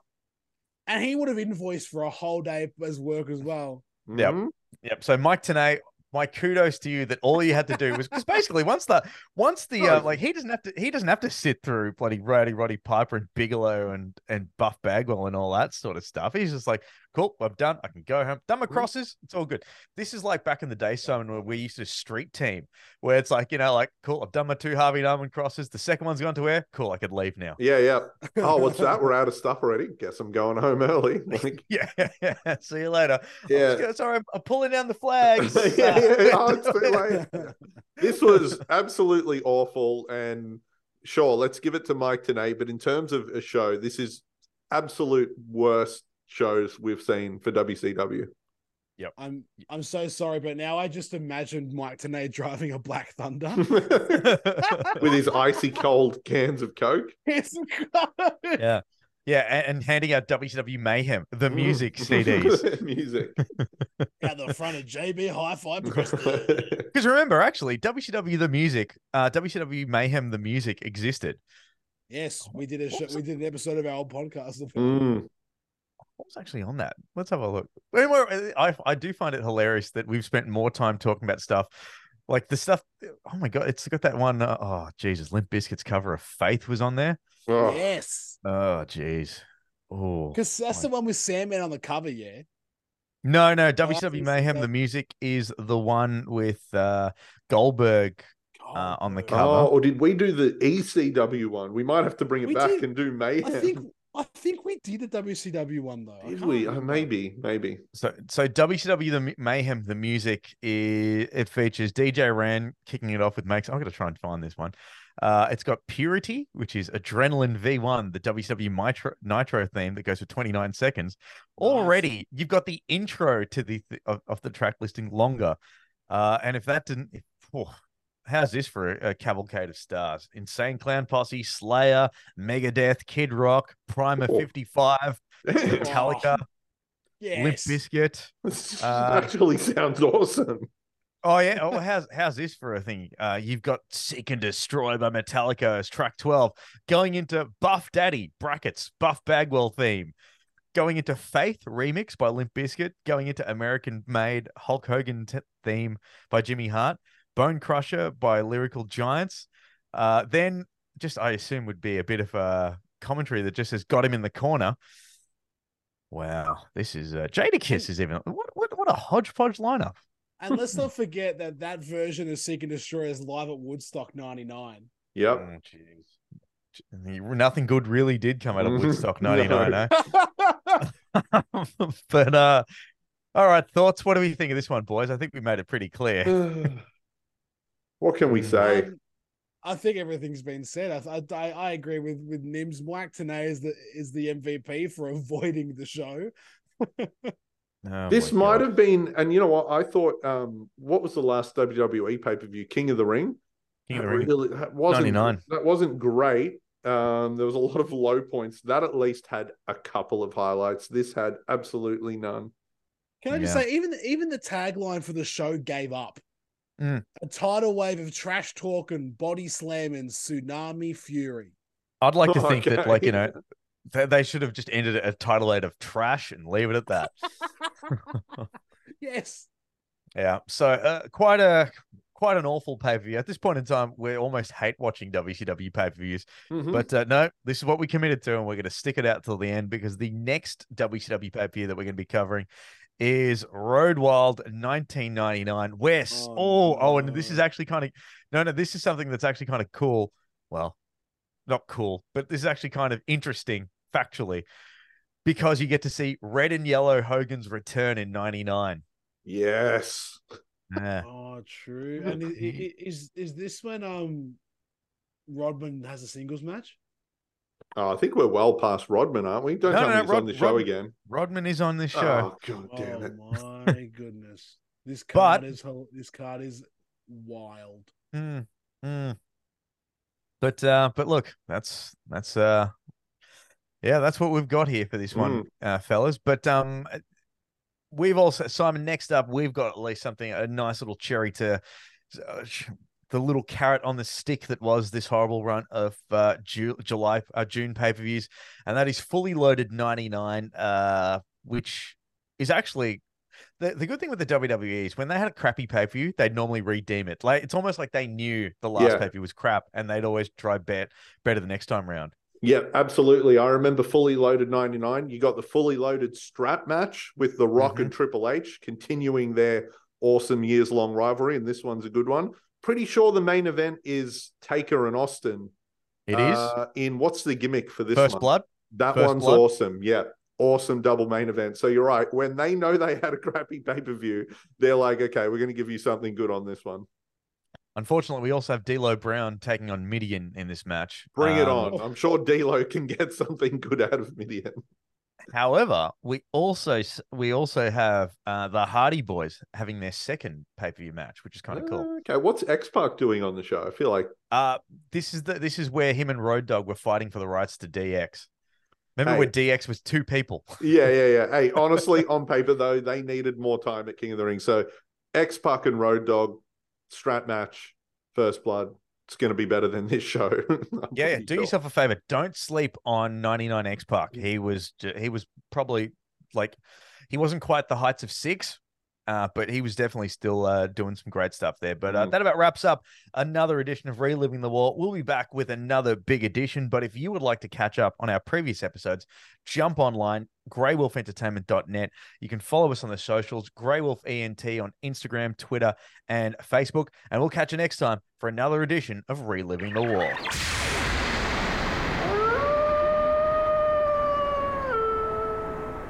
Speaker 7: and he would have invoiced for a whole day as work as well.
Speaker 5: Yep.
Speaker 6: Mhm.
Speaker 5: Yep. So Mike Tenay, my kudos to you that all you had to do was because basically once the once the uh, like he doesn't have to he doesn't have to sit through bloody Roddy Roddy Piper and Bigelow and and Buff Bagwell and all that sort of stuff. He's just like, cool, I'm done. I can go home. Done my crosses. It's all good. This is like back in the day, Simon, where we used to street team, where it's like you know, like cool, I've done my two Harvey Norman crosses. The second one's gone to air. Cool, I could leave now.
Speaker 6: Yeah, yeah. Oh, what's that? We're *laughs* out of stuff already. Guess I'm going home early. *laughs* Like,
Speaker 5: Yeah. *laughs* See you later.
Speaker 6: yeah.
Speaker 5: Yeah. Sorry, I'm, pulling down the flags.
Speaker 6: yeah,
Speaker 5: Uh,
Speaker 6: yeah. Oh, it's too late. this was absolutely awful. And sure, let's give it to Mike Tenay. But in terms of a show, this is absolute worst shows we've seen for WCW. Yep.
Speaker 7: I'm I'm so sorry, but now I just imagined Mike Tenay driving a Black Thunder. *laughs* *laughs*
Speaker 6: With his icy cold cans of Coke.
Speaker 7: Yes.
Speaker 5: yeah. Yeah, and, and handing out WCW Mayhem, the
Speaker 6: Mm.
Speaker 5: music *laughs* CDs.
Speaker 6: music.
Speaker 7: At the front of JB Hi-Fi
Speaker 5: Because remember, actually, WCW the music, uh, WCW Mayhem the music existed.
Speaker 7: Yes, we did a show, we did an episode of our old podcast.
Speaker 6: Mm.
Speaker 5: What was actually on that? Let's have a look. Anyway, I I do find it hilarious that we've spent more time talking about stuff like the stuff. Oh my god, it's got that one. Uh, oh Jesus, Limp Bizkit's cover of Faith was on there.
Speaker 6: Oh,
Speaker 7: Yes.
Speaker 5: Oh, jeez. Oh,
Speaker 7: Because that's the one with Sandman on the cover, yeah.
Speaker 5: no, no.
Speaker 7: think
Speaker 5: WCW
Speaker 7: so,
Speaker 5: Mayhem.
Speaker 7: that-
Speaker 5: The music is the one with uh, Goldberg uh, on the cover.
Speaker 6: Oh, or did we do the ECW one? We might have to bring it
Speaker 7: We
Speaker 6: back
Speaker 7: did.
Speaker 6: and do Mayhem.
Speaker 7: I think I think we did the WCW one though.
Speaker 6: Did we? Uh, maybe, maybe.
Speaker 5: So, so WCW the Mayhem, the music is it features DJ Ran kicking it off with makes. I'm gonna try and find this one. Uh, it's got Purity, which is Adrenaline V1, the WCW Nitro, Nitro theme that goes for 29 seconds.
Speaker 7: Nice.
Speaker 5: Already, you've got the intro to the th- of, of the track listing longer. Uh, and if that didn't, if, oh, how's this for a, a cavalcade of stars? Insane Clown Posse, Slayer, Megadeth, Kid Rock, Primer
Speaker 6: Oh.
Speaker 5: 55, *laughs* Metallica, Limp
Speaker 7: Yes.
Speaker 5: Bizkit.
Speaker 6: This *laughs*
Speaker 5: Uh,
Speaker 6: actually sounds awesome.
Speaker 5: Oh yeah. Oh, how's how's this for a thing? Uh, you've got "Seek and Destroy" by Metallica as track twelve, going into "Buff Daddy" brackets Buff Bagwell theme, going into "Faith" remix by Limp Bizkit, going into "American Made" Hulk Hogan t- theme by Jimmy Hart, "Bone Crusher" by Lyrical Giants. Uh, then just I assume would be a bit of a commentary that just has got him in the corner. Wow, this is uh, Jadakiss is even what what what a hodgepodge lineup.
Speaker 7: And let's not *laughs* forget that that version of Seek and Destroy is live at Woodstock '99.
Speaker 6: Yep.
Speaker 5: Oh, jeez. Nothing good really did come out of Woodstock *laughs*
Speaker 6: No.
Speaker 5: 99, eh? *laughs* but uh all right, thoughts. What do we think of this one, boys? I think we made it pretty clear. *sighs*
Speaker 6: what can we say?
Speaker 7: Um, I think everything's been said. I, I I agree with with Nims. Mike Tenay is the is the MVP for *laughs* avoiding the show.
Speaker 5: Oh,
Speaker 6: this might
Speaker 5: God.
Speaker 6: have been, and you know what? I thought, um, what was the last WWE pay per view? King of the Ring.
Speaker 5: King of the
Speaker 6: That
Speaker 5: Ring.
Speaker 6: really- that wasn't
Speaker 5: 99.
Speaker 6: that wasn't great. Um, there was a lot of low points. That at least had a couple of highlights. This had absolutely none.
Speaker 7: Can I just
Speaker 5: Yeah.
Speaker 7: say, even the, even the tagline for the show gave up.
Speaker 5: Mm.
Speaker 7: A tidal wave of trash talk and body slam and tsunami fury.
Speaker 5: I'd like to think that, like, you know,
Speaker 6: Okay. *laughs*
Speaker 5: they, they should have just ended it a title eight of trash and leave it at that. *laughs*
Speaker 7: yes.
Speaker 5: Yeah. So uh, quite a quite an awful pay per view. At this point in time, we almost hate watching WCW pay per views.
Speaker 6: Mhm.
Speaker 5: But uh, no, this is what we committed to, and we're going to stick it out till the end because the next WCW pay per view that we're going to be covering is Road Wild 1999. Wes.
Speaker 7: Oh,
Speaker 5: Oh, oh, and this is actually kind of no, no. This is something that's actually kind of cool. Well, not cool, but this is actually kind of interesting factually because you get to see red and yellow Hogan's return in '99.
Speaker 6: yes.
Speaker 5: Yeah. *laughs*
Speaker 7: Oh, true. And i- i- i- is is this when um Rodman has a singles match?
Speaker 6: Oh, I think we're well past Rodman, aren't we? Don't
Speaker 5: No,
Speaker 6: tell
Speaker 5: no,
Speaker 6: me he's
Speaker 5: Rod-
Speaker 6: on the show
Speaker 5: Rod-
Speaker 6: again.
Speaker 5: Rodman is on this show.
Speaker 6: Oh, god damn it.
Speaker 7: Oh my *laughs* goodness. This
Speaker 5: But-
Speaker 7: card is this card is wild.
Speaker 5: Mm, mm. But uh, but look, that's that's uh, yeah, that's what we've got here for this one, uh, fellas. But um, we've also Simon. Next up, we've got at least something a nice little cherry to uh, sh- the little carrot on the stick that was this horrible run of uh, Ju- July uh, June pay per views, and that is fully loaded ninety nine, uh, which is actually the, the good thing with the WWE is when they had a crappy pay per view, they'd normally redeem it. Like it's almost like they knew the last
Speaker 6: Yeah.
Speaker 5: pay per view was crap, and they'd always try bet better the next time round.
Speaker 6: Yeah, absolutely. I remember fully loaded 99. You got the fully loaded strap match with The Rock and Triple H continuing their awesome years long rivalry. And this one's a good one. Pretty sure the main event is Taker and Austin.
Speaker 5: It is
Speaker 6: uh, in what's the gimmick for this
Speaker 5: first
Speaker 6: one?
Speaker 5: blood.
Speaker 6: That
Speaker 5: First
Speaker 6: one's
Speaker 5: Blood?
Speaker 6: awesome. Yeah. Awesome double main event. So you're right. When they know they had a crappy pay per view, they're like, okay, we're going to give you something good on this one.
Speaker 5: Unfortunately, we also have D'Lo Brown taking on Mideon in this match.
Speaker 6: Bring it
Speaker 5: Um,
Speaker 6: on. I'm sure D'Lo can get something good out of Mideon.
Speaker 5: However, we also we also have uh, the Hardy Boys having their second pay per view match, which is kind of cool.
Speaker 6: Uh, Okay, what's X Pac doing on the show? I feel like
Speaker 5: Uh this is the this is where him and Road Dog were fighting for the rights to DX. Remember
Speaker 6: Hey.
Speaker 5: when DX was two people? *laughs*
Speaker 6: Yeah, yeah, yeah. Hey, *laughs* honestly, on paper though, they needed more time at King of the Ring. So X Pac and Road Dog strap match, first blood. It's going to be better than this show. *laughs*
Speaker 5: Yeah, yeah. Do
Speaker 6: sure.
Speaker 5: yourself a favor. Don't sleep on 99 X Pac. Mm. He was he was probably like he wasn't quite the heights of six, Uh, but he was definitely still uh, doing some great stuff there. But uh,
Speaker 6: Mm.
Speaker 5: that about wraps up another edition of Reliving the War. We'll be back with another big edition. But if you would like to catch up on our previous episodes, jump online, greywolfentertainment.net. You can follow us on the socials, Greywolf ENT on Instagram, Twitter, and Facebook. And we'll catch you next time for another edition of Reliving the War.